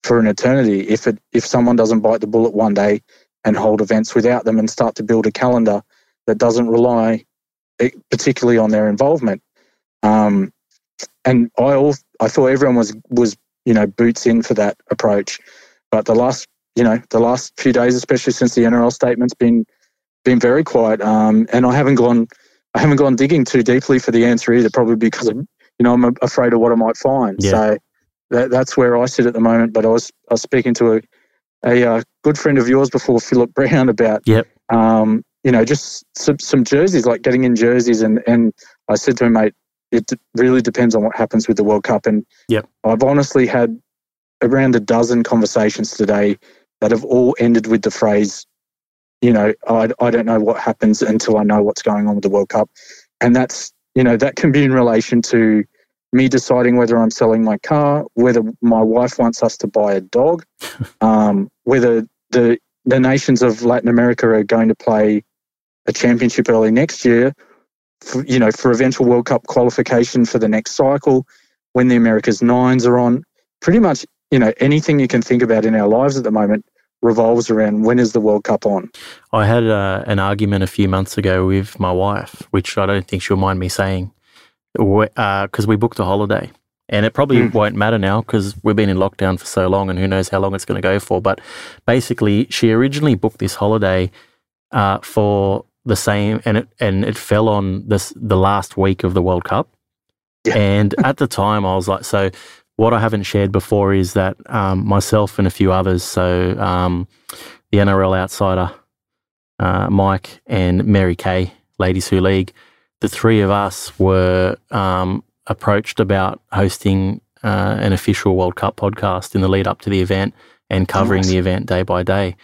for an eternity if it if someone doesn't bite the bullet one day and hold events without them and start to build a calendar that doesn't rely eh, particularly on their involvement. Um, and I all I thought everyone was was you know boots in for that approach, but the last you know the last few days, especially since the NRL statement's been been very quiet. Um, and I haven't gone I haven't gone digging too deeply for the answer either, probably because I'm you know I'm afraid of what I might find. Yeah. So that, that's where I sit at the moment. But I was I was speaking to a a uh, good friend of yours before, Philip Brown, about Yep. um, you know just some, some jerseys, like getting in jerseys, and and I said to him, mate, it really depends on what happens with the World Cup. And Yep. I've honestly had around a dozen conversations today that have all ended with the phrase, you know, I, I don't know what happens until I know what's going on with the World Cup. And that's, you know, that can be in relation to me deciding whether I'm selling my car, whether my wife wants us to buy a dog, [laughs] um, whether the the nations of Latin America are going to play a championship early next year, for, you know, for eventual World Cup qualification for the next cycle, when the Americas nines are on. Pretty much, you know, anything you can think about in our lives at the moment revolves around when is the World Cup on. I had uh, an argument a few months ago with my wife, which I don't think she'll mind me saying, because we booked a holiday. And it probably Mm. won't matter now because we've been in lockdown for so long and who knows how long it's going to go for. But basically, she originally booked this holiday uh, for the same, and it and it fell on this the last week of the World Cup. Yeah. And at the time, I was like, so what I haven't shared before is that um, myself and a few others, so um, the NRL outsider, uh, Mike and Mary Kay, Ladies Who League, the three of us were um, approached about hosting uh, an official World Cup podcast in the lead up to the event and covering Nice. the event day by day.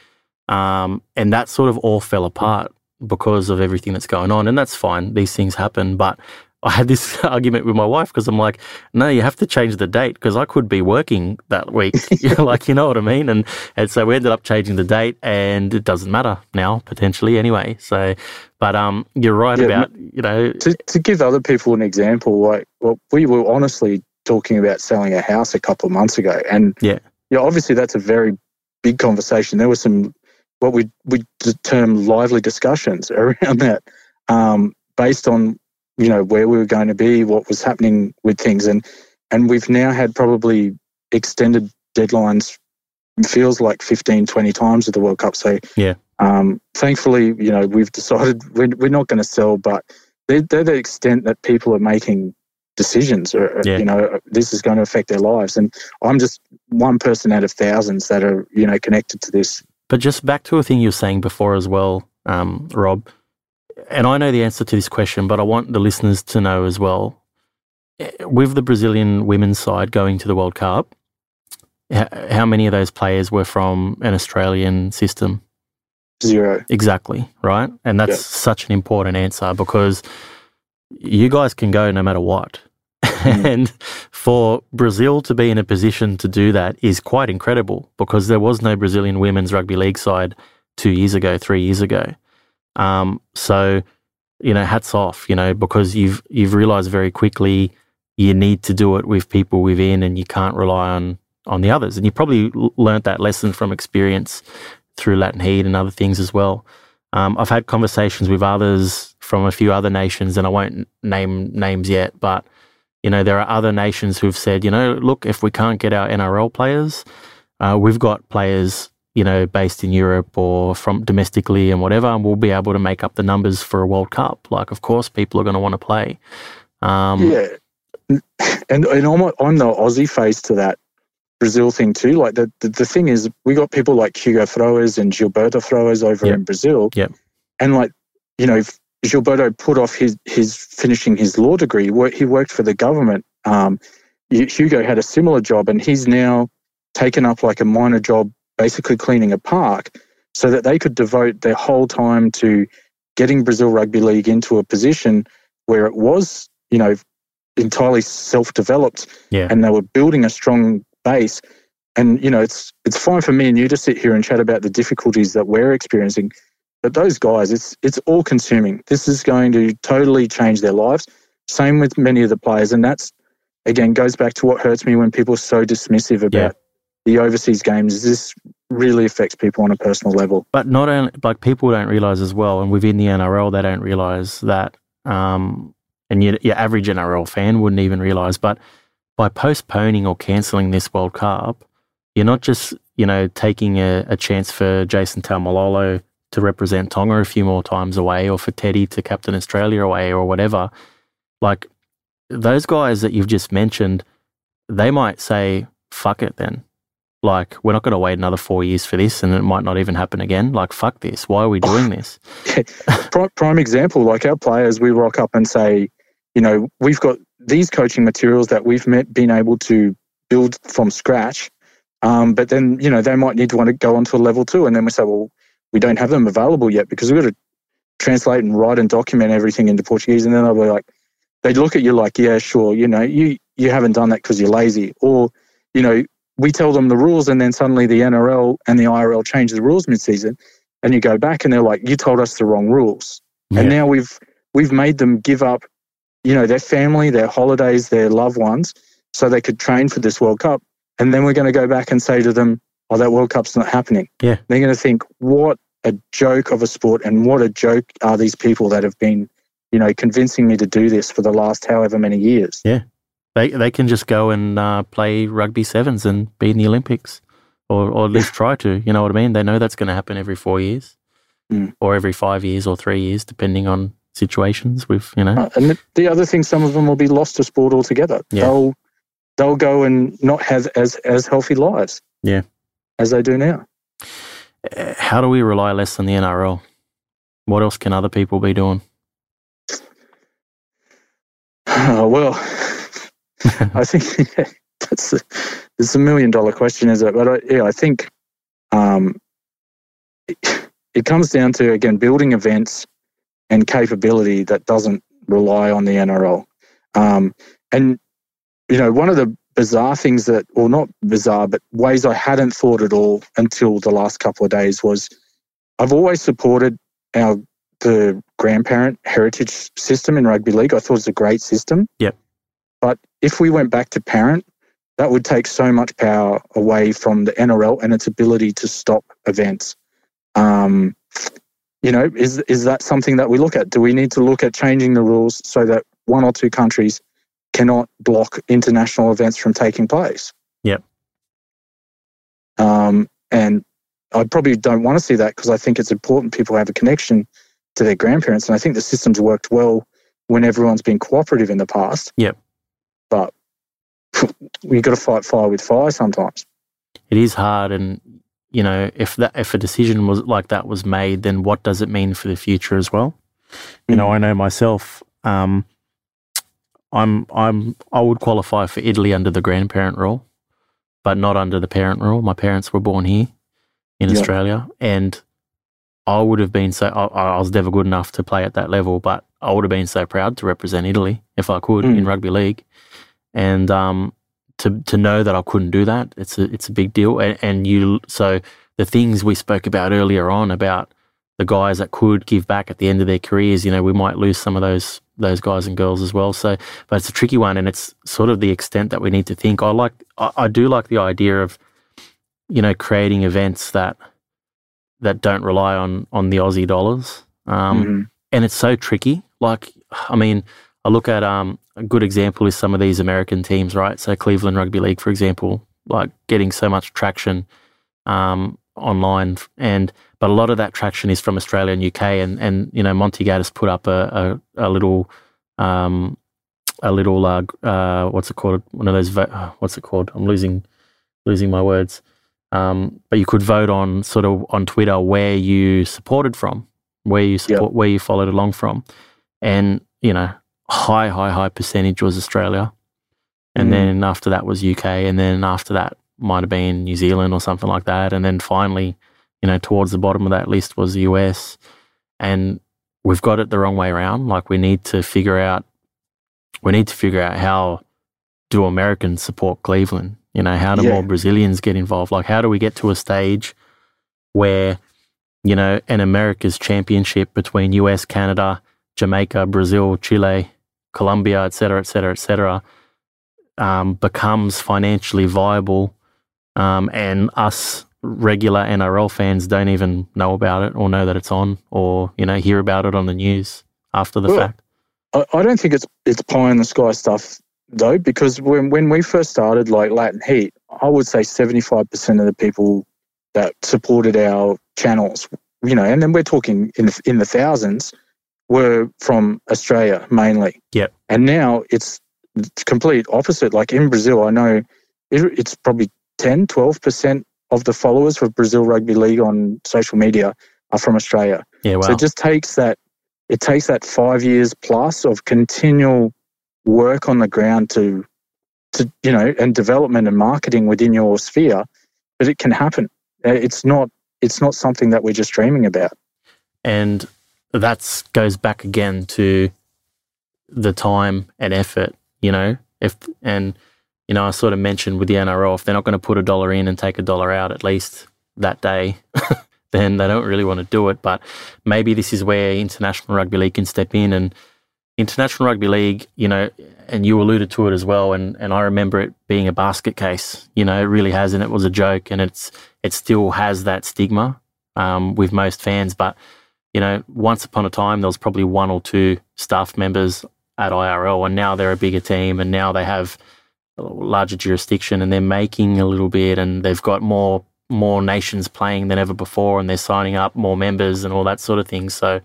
Um, and that sort of all fell apart because of everything that's going on. And that's fine. These things happen. But I had this [laughs] argument with my wife because I'm like, no, you have to change the date because I could be working that week. [laughs] like, you know what I mean? And, and so we ended up changing the date and it doesn't matter now, potentially anyway. So, but um, you're right yeah, about, you know. To, to give other people an example, like, well, we were honestly talking about selling a house a couple of months ago. And yeah, yeah, obviously that's a very big conversation. There was some, what we, we term lively discussions [laughs] around that um, based on you know where we were going to be, what was happening with things, and and we've now had probably extended deadlines. Feels like 15, 20 times at the World Cup. So yeah, um, thankfully, you know, we've decided [laughs] we're, we're not going to sell, but they're, they're the extent that people are making decisions or yeah. you know this is going to affect their lives and i'm just one person out of thousands that are you know connected to this but just back to a thing you were saying before as well um, rob and I know the answer to this question, but I want the listeners to know as well. With the Brazilian women's side going to the World Cup, how many of those players were from an Australian system? Zero. Exactly, right? And that's such an important answer because you guys can go no matter what. Mm. and for Brazil to be in a position to do that is quite incredible because there was no Brazilian women's rugby league side two years ago, three years ago. Um, so, you know, hats off, you know, because you've you've realized very quickly you need to do it with people within and you can't rely on on the others. And you probably learned that lesson from experience through Latin Heat and other things as well. Um, I've had conversations with others from a few other nations, and I won't name names yet, but you know there are other nations who've said, you know, look, if we can't get our NRL players, uh, we've got players you know, based in Europe or from domestically and whatever, and we'll be able to make up the numbers for a World Cup. Like, of course, people are going to want to play. Um, yeah, and and I'm, I'm the Aussie face to that Brazil thing too. Like the, the, the thing is, we got people like Hugo Flores and Gilberto Flores over yep. in Brazil. Yeah, and like you know, Gilberto put off his his finishing his law degree. He worked for the government. Um, Hugo had a similar job, and he's now taken up like a minor job basically cleaning a park so that they could devote their whole time to getting Brazil Rugby League into a position where it was, you know, entirely self-developed yeah. and they were building a strong base. And, you know, it's it's fine for me and you to sit here and chat about the difficulties that we're experiencing. But those guys, it's it's all consuming. This is going to totally change their lives. Same with many of the players. And that's again goes back to what hurts me when people are so dismissive about yeah the overseas games, this really affects people on a personal level. But not only, like people don't realize as well, and within the NRL, they don't realize that, um, and your, your average NRL fan wouldn't even realize, but by postponing or cancelling this World Cup, you're not just, you know, taking a, a chance for Jason Taumalolo to represent Tonga a few more times away or for Teddy to captain Australia away or whatever. Like those guys that you've just mentioned, they might say, fuck it then like, we're not going to wait another four years for this and it might not even happen again. Like, fuck this. Why are we doing this? [laughs] prime, prime example, like our players, we rock up and say, you know, we've got these coaching materials that we've met, been able to build from scratch. Um, but then, you know, they might need to want to go on to a level two. And then we say, well, we don't have them available yet because we've got to translate and write and document everything into Portuguese. And then they'll be like, they look at you like, yeah, sure, you know, you, you haven't done that because you're lazy. Or, you know, we tell them the rules and then suddenly the NRL and the IRL change the rules mid-season and you go back and they're like you told us the wrong rules. Yeah. and now we've we've made them give up you know their family their holidays their loved ones so they could train for this world cup. And then we're going to go back and say to them oh that world cup's not happening. Yeah. They're going to think what a joke of a sport and what a joke are these people that have been you know convincing me to do this for the last however many years. Yeah they they can just go and uh, play rugby sevens and be in the Olympics, or or at least try to. You know what I mean? They know that's going to happen every four years, mm. or every five years, or three years, depending on situations. With you know, uh, and the other thing, some of them will be lost to sport altogether. Yeah. They'll they'll go and not have as as healthy lives. Yeah, as they do now. Uh, how do we rely less on the NRL? What else can other people be doing? Oh, [sighs] well, [laughs] I think [laughs] yeah, that's a, it's a million dollar question, is it? But I, yeah, I think um, it comes down to again building events and capability that doesn't rely on the NRL. Um, and you know, one of the bizarre things that, or not bizarre, but ways I hadn't thought at all until the last couple of days was I've always supported our the grandparent heritage system in rugby league. I thought it was a great system. Yep. But if we went back to parent, that would take so much power away from the NRL and its ability to stop events. Um, you know, is is that something that we look at? Do we need to look at changing the rules so that one or two countries cannot block international events from taking place? Yep. Um, and I probably don't want to see that because I think it's important people have a connection to their grandparents, and I think the system's worked well when everyone's been cooperative in the past. Yep. But we got to fight fire with fire sometimes. It is hard, and you know, if that if a decision was like that was made, then what does it mean for the future as well? You know, I know myself. Um, I'm I'm I would qualify for Italy under the grandparent rule, but not under the parent rule. My parents were born here in Yeah. Australia, and I would have been so. I, I was never good enough to play at that level, but I would have been so proud to represent Italy if I could Mm. in rugby league, and um, to to know that I couldn't do that, it's a it's a big deal. And, and you so the things we spoke about earlier on about the guys that could give back at the end of their careers, you know, we might lose some of those those guys and girls as well. So, but it's a tricky one, and it's sort of the extent that we need to think. I like I, I do like the idea of you know creating events that that don't rely on on the Aussie dollars. Um, Mhm. and it's so tricky. Like, I mean, I look at um, a good example is some of these American teams, right? So Cleveland Rugby League, for example, like getting so much traction um, online, and but a lot of that traction is from Australia and UK, and and you know Monty Gaddis put up a a, a little. Um, a little uh, uh, what's it called? One of those. Vo- uh, [sighs] what's it called? I'm losing losing my words. Um, but you could vote on sort of on Twitter where you supported from, where you support, where you followed along from, and you know, high, high, high percentage was Australia, and Mm. then after that was UK, and then after that might have been New Zealand or something like that, and then finally, you know, towards the bottom of that list was the US, and we've got it the wrong way around. Like we need to figure out, we need to figure out how do Americans support Cleveland? You know, how do Yeah. more Brazilians get involved? Like, how do we get to a stage where, you know, an America's championship between US, Canada, Jamaica, Brazil, Chile, Colombia, et cetera, et cetera, et cetera, um, becomes financially viable, um, and us regular NRL fans don't even know about it or know that it's on or you know hear about it on the news after the Well, fact. I, I don't think it's it's pie in the sky stuff though, because when when we first started like Latin Heat, I would say seventy five percent of the people that supported our channels, you know, and then we're talking in the, in the thousands, were from Australia mainly. Yep. And now it's the complete opposite. Like in Brazil, I know it, it's probably 10, 12 percent of the followers for Brazil Rugby League on social media are from Australia. Yeah, well, So it just takes that it takes that five years plus of continual work on the ground to to you know and development and marketing within your sphere, but it can happen. Uh, It's not it's not something that we're just dreaming about. and that goes back again to the time and effort you know? If and you know i sort of mentioned with the nrl if they're not going to put a dollar in and take a dollar out at least that day [laughs] then they don't really want to do it. But maybe this is where international rugby league can step in. And international rugby league you know and you alluded to it as well and and i remember it being a basket case you know? It really has and it was a joke and it's it still has that stigma um, with most fans. But you know, once upon a time there was probably one or two staff members at IRL, and now they're a bigger team, and now they have a larger jurisdiction, and they're making a little bit, and they've got more more nations playing than ever before, and they're signing up more members and all that sort of thing. So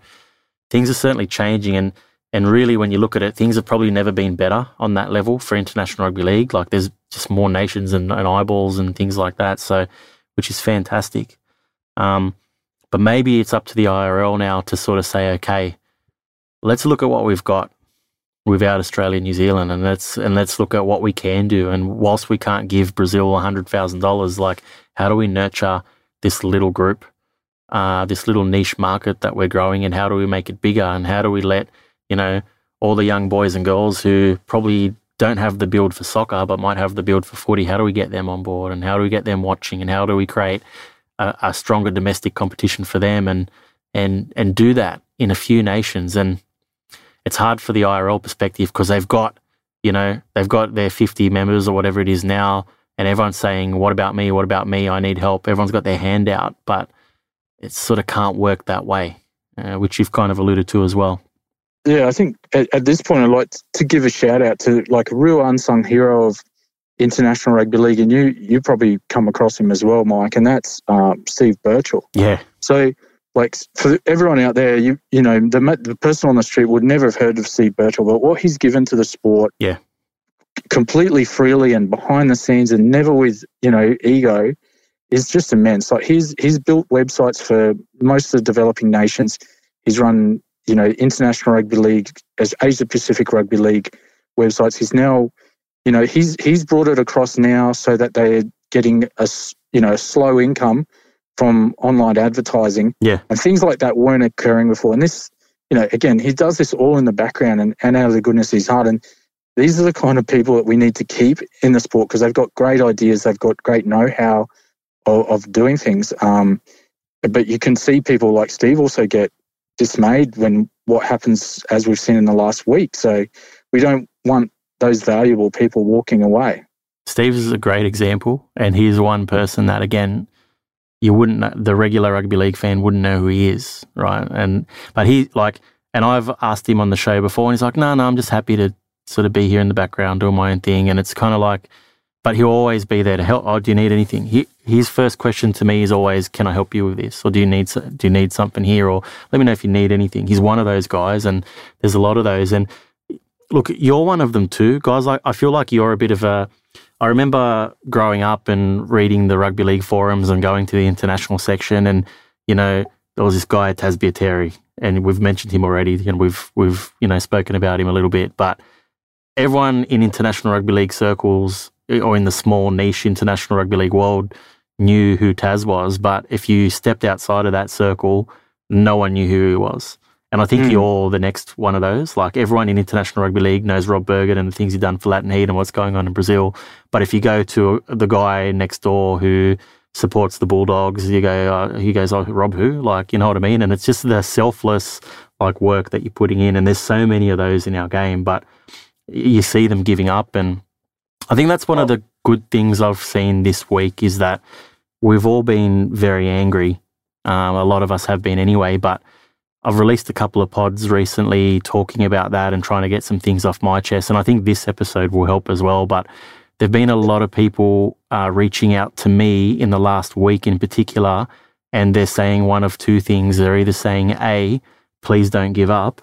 things are certainly changing, and and really, when you look at it, things have probably never been better on that level for international rugby league. Like there's just more nations and, and eyeballs and things like that. So, which is fantastic. Um, but maybe it's up to the IRL now to sort of say, okay, let's look at what we've got without Australia New Zealand, and let's and let's look at what we can do. And whilst we can't give Brazil hundred thousand dollars, like how do we nurture this little group uh, this little niche market that we're growing and how do we make it bigger? And how do we let, you know, all the young boys and girls who probably don't have the build for soccer but might have the build for footy, how do we get them on board? And how do we get them watching? And how do we create a, a stronger domestic competition for them and and and do that in a few nations. And it's hard for the IRL perspective because they've got you know they've got their 50 members or whatever it is now and everyone's saying what about me? What about me? I need help. Everyone's got their hand out but it sort of can't work that way uh, which you've kind of alluded to as well. Yeah, I think at, at, this point, I'd like to give a shout out to like a real unsung hero of international rugby league, and you you probably come across him as well, Mike, and that's um, Steve Birchall. Yeah. So, like for everyone out there, you you know the the person on the street would never have heard of Steve Birchall, but what he's given to the sport, yeah, completely freely and behind the scenes, and never with you know ego, is just immense. Like he's he's built websites for most of the developing nations. He's run you know, International Rugby League, as Asia Pacific Rugby League websites. He's now, you know, he's he's brought it across now so that they're getting a you know a slow income from online advertising. Yeah, and things like that weren't occurring before. And this, you know, again, he does this all in the background and, and out of the goodness of his heart. And these are the kind of people that we need to keep in the sport because they've got great ideas, they've got great know-how of, of doing things. Um, but you can see people like Steve also get dismayed when what happens as we've seen in the last week. So we don't want those valuable people walking away. Steve is a great example, and he's one person that again you wouldn't the regular rugby league fan wouldn't know who he is, right? And but he like, and I've asked him on the show before, and he's like, no, no, I'm just happy to sort of be here in the background doing my own thing, and it's kind of like but he'll always be there to help. Oh, do you need anything? He, his first question to me is always, "Can I help you with this?" Or do you need do you need something here? Or let me know if you need anything. He's one of those guys, and there's a lot of those. And look, you're one of them too, guys. Like I feel like you're a bit of a. I remember growing up and reading the rugby league forums and going to the international section, and you know there was this guy Tas Baitieri, and we've mentioned him already, and we've we've you know spoken about him a little bit, but everyone in international rugby league circles or in the small niche international rugby league world knew who Tas was, but if you stepped outside of that circle, no one knew who he was. And I think mm. you're the next one of those. Like everyone in international rugby league knows Rob Burgin and the things he's done for Latin Heat and what's going on in Brazil. But if you go to the guy next door who supports the Bulldogs, you go, uh, he goes, oh, Rob who? Like, you know what I mean? And it's just the selfless like work that you're putting in. And there's so many of those in our game, but you see them giving up and I think that's one of the good things I've seen this week is that we've all been very angry. Um, a lot of us have been anyway, but I've released a couple of pods recently talking about that and trying to get some things off my chest. And I think this episode will help as well. But there have been a lot of people uh, reaching out to me in the last week in particular, and they're saying one of two things. They're either saying, A, please don't give up,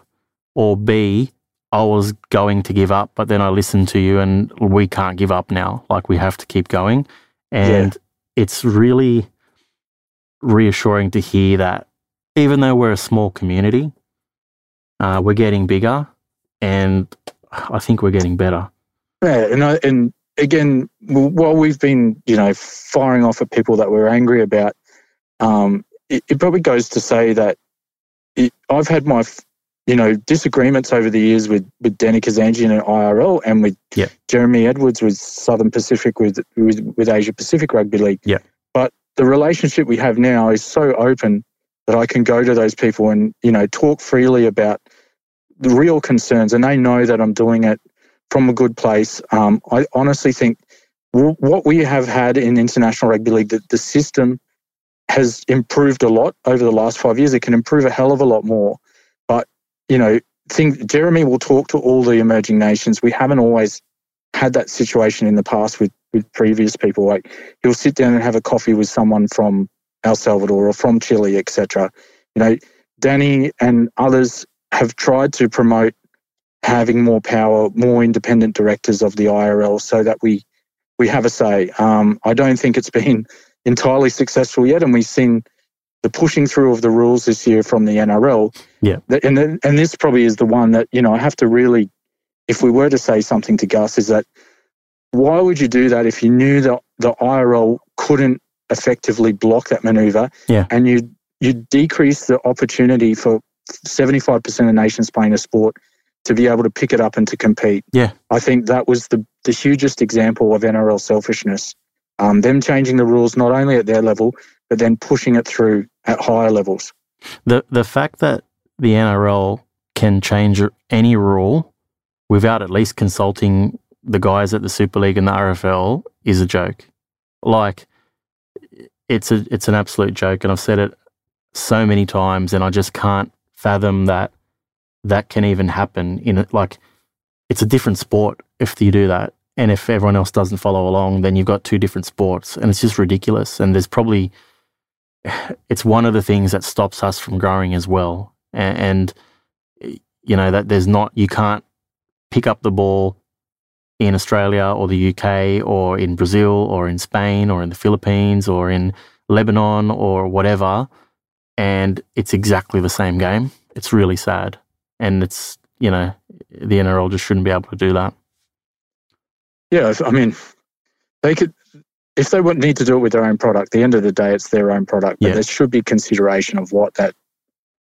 or B, I was going to give up, but then I listened to you and we can't give up now. Like we have to keep going. And yeah. it's really reassuring to hear that even though we're a small community, uh, we're getting bigger and I think we're getting better. Yeah. And, I, and again, while we've been, you know, firing off at people that we're angry about, um, it, it probably goes to say that it, I've had my you know, disagreements over the years with, with Danny Kazandjian and IRL and with yeah. Jeremy Edwards with Southern Pacific, with, with, with Asia Pacific Rugby League. Yeah. But the relationship we have now is so open that I can go to those people and, you know, talk freely about the real concerns and they know that I'm doing it from a good place. Um, I honestly think what we have had in international rugby league, that the system has improved a lot over the last five years. It can improve a hell of a lot more But, you know, think Jeremy will talk to all the emerging nations. We haven't always had that situation in the past with, with previous people. Like he'll sit down and have a coffee with someone from El Salvador or from Chile, etc. You know, Danny and others have tried to promote having more power, more independent directors of the IRL, so that we we have a say. Um, I don't think it's been [laughs] entirely successful yet, and we've seen the pushing through of the rules this year from the NRL. Yeah. And and this probably is the one that, you know, I have to really if we were to say something to Gus is that why would you do that if you knew that the IRL couldn't effectively block that maneuver yeah. and you you decrease the opportunity for 75% of nations playing a sport to be able to pick it up and to compete. Yeah. I think that was the, the hugest example of NRL selfishness. Um, them changing the rules not only at their level, but then pushing it through at higher levels. The the fact that the NRL can change any rule without at least consulting the guys at the Super League and the RFL is a joke. Like it's a it's an absolute joke, and I've said it so many times, and I just can't fathom that that can even happen in it. Like it's a different sport if you do that, and if everyone else doesn't follow along, then you've got two different sports, and it's just ridiculous. And there's probably [sighs] it's one of the things that stops us from growing as well, and, and you know that there's not you can't pick up the ball in Australia or the UK or in Brazil or in Spain or in the Philippines or in Lebanon or whatever. And it's exactly the same game. It's really sad. And it's, you know, the NRL just shouldn't be able to do that. Yeah, I mean, they could, if they would need to do it with their own product, the end of the day, it's their own product. But Yeah. there should be consideration of what that,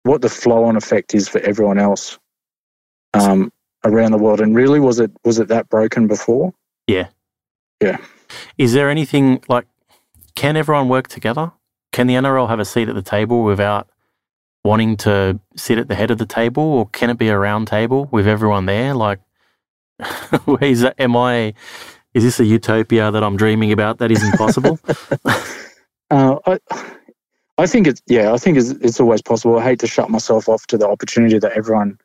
what the flow on effect is for everyone else um, around the world. And really, was it was it that broken before? Yeah, yeah. Is there anything like, can everyone work together? Can the NRL have a seat at the table without wanting to sit at the head of the table, or can it be a round table with everyone there? Like, [laughs] is that, am I, is this a utopia that I'm dreaming about that isn't possible? [laughs] [laughs] Uh, I, I think it's yeah. I think it's, it's always possible. I hate to shut myself off to the opportunity that everyone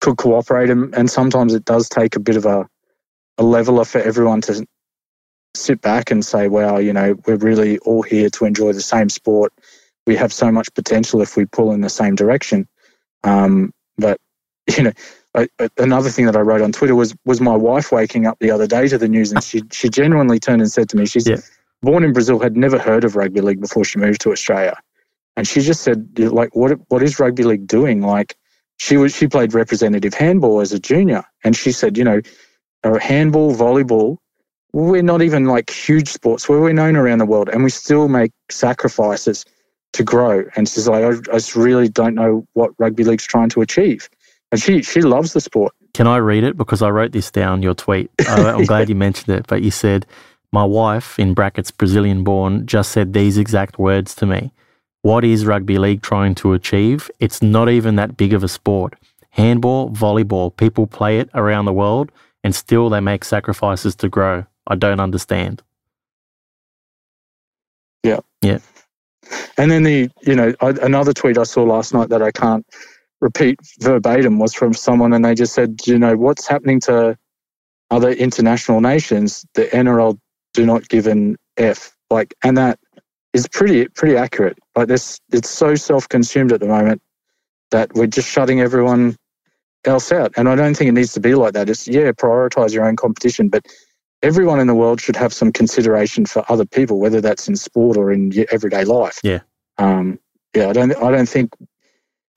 could cooperate, and, and sometimes it does take a bit of a a leveler for everyone to sit back and say, "Wow, you know, we're really all here to enjoy the same sport. We have so much potential if we pull in the same direction." Um, but [laughs] you know, I, another thing that I wrote on Twitter was was my wife waking up the other day to the news, and she she genuinely turned and said to me, "She's Yeah. born in Brazil, had never heard of rugby league before she moved to Australia." And she just said, like, what what is rugby league doing? Like, she was she played representative handball as a junior, and she said, you know, uh, handball, volleyball, we're not even like huge sports where we're known around the world, and we still make sacrifices to grow. And she's like, I, I just really don't know what rugby league's trying to achieve. And she she loves the sport. Can I read it? Because I wrote this down, your tweet. I- I'm [laughs] glad you mentioned it. But you said, My wife, in brackets, Brazilian born, just said these exact words to me. What is rugby league trying to achieve? It's not even that big of a sport. Handball, volleyball, people play it around the world and still they make sacrifices to grow. I don't understand. Yeah. Yeah. And then the you know I, another tweet I saw last night that I can't repeat verbatim was from someone, and they just said, you know, what's happening to other international nations? The NRL do not give an F. Like, and that is pretty pretty accurate. Like this, it's so self-consumed at the moment that we're just shutting everyone else out. And I don't think it needs to be like that. It's yeah, prioritize your own competition, but everyone in the world should have some consideration for other people, whether that's in sport or in your everyday life. Yeah. Um, yeah, I don't. I don't think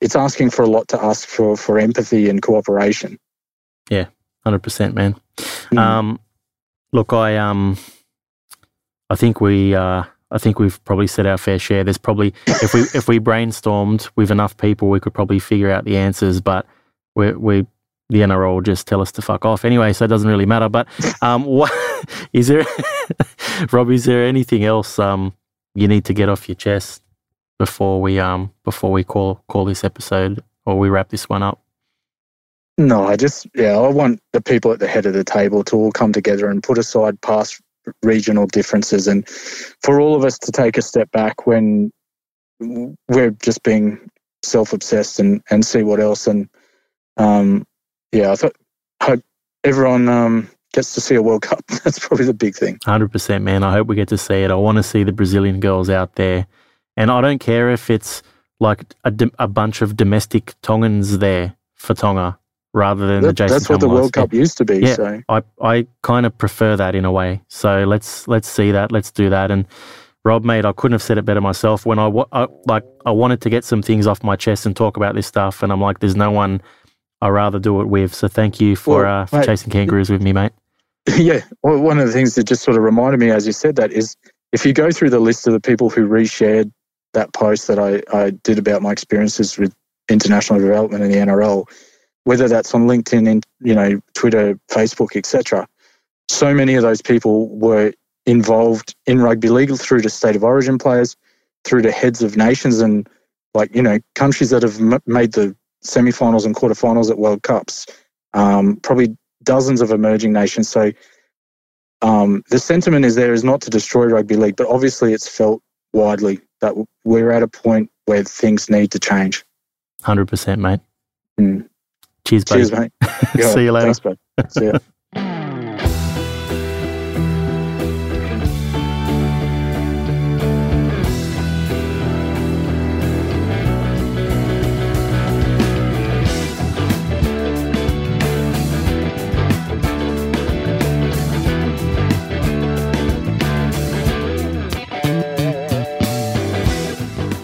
it's asking for a lot to ask for for empathy and cooperation. Yeah, 100%, man. Mm. Um, look, I um, I think we uh, I think we've probably said our fair share. There's probably if we if we brainstormed with enough people, we could probably figure out the answers. But we we the NRL just tell us to fuck off anyway, so it doesn't really matter. But um, [laughs] what is there, [laughs] Rob? Is there anything else um you need to get off your chest before we um before we call call this episode or we wrap this one up? No, I just yeah, I want the people at the head of the table to all come together and put aside past regional differences, and for all of us to take a step back when we're just being self-obsessed and and see what else. And um, yeah, I thought hope everyone um, gets to see a World Cup. [laughs] That's probably the big thing. Hundred percent, man. I hope we get to see it. I want to see the Brazilian girls out there, and I don't care if it's like a, a bunch of domestic Tongans there for Tonga rather than the That- Jason. that's what the World Cup used to be. Yeah. So I I kind of prefer that in a way. So let's let's see that. Let's do that. And Rob, mate, I couldn't have said it better myself. When I, I like, I wanted to get some things off my chest and talk about this stuff, and I'm like, there's no one I rather do it with. So thank you for Well, uh, for mate, chasing kangaroos with me, mate. [laughs] yeah, well, one of the things that just sort of reminded me as you said that is if you go through the list of the people who reshared that post that I, I did about my experiences with international development in the NRL, whether that's on LinkedIn, and you know, Twitter, Facebook, etc. So many of those people were involved in rugby league through to state of origin players, through to heads of nations, and like you know, countries that have m- made the semi-finals and quarterfinals at World Cups. Um, probably dozens of emerging nations. So um, the sentiment is there is not to destroy rugby league, but obviously it's felt widely that we're at a point where things need to change. Hundred percent, mate. Mm. Cheers, buddy. Cheers, mate. [laughs] See you later. Thanks, bud. See ya. [laughs]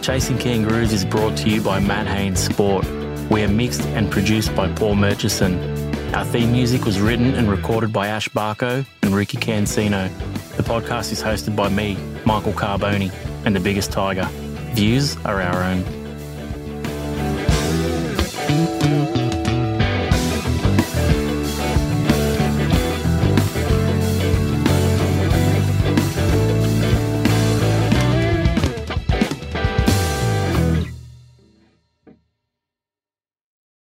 Chasing Kangaroos is brought to you by Matt Haines Sport. We are mixed and produced by Paul Murchison. Our theme music was written and recorded by Ash Barkho and Ricky Cancino. The podcast is hosted by me, Michael Carbone, and the biggest tiger. Views are our own.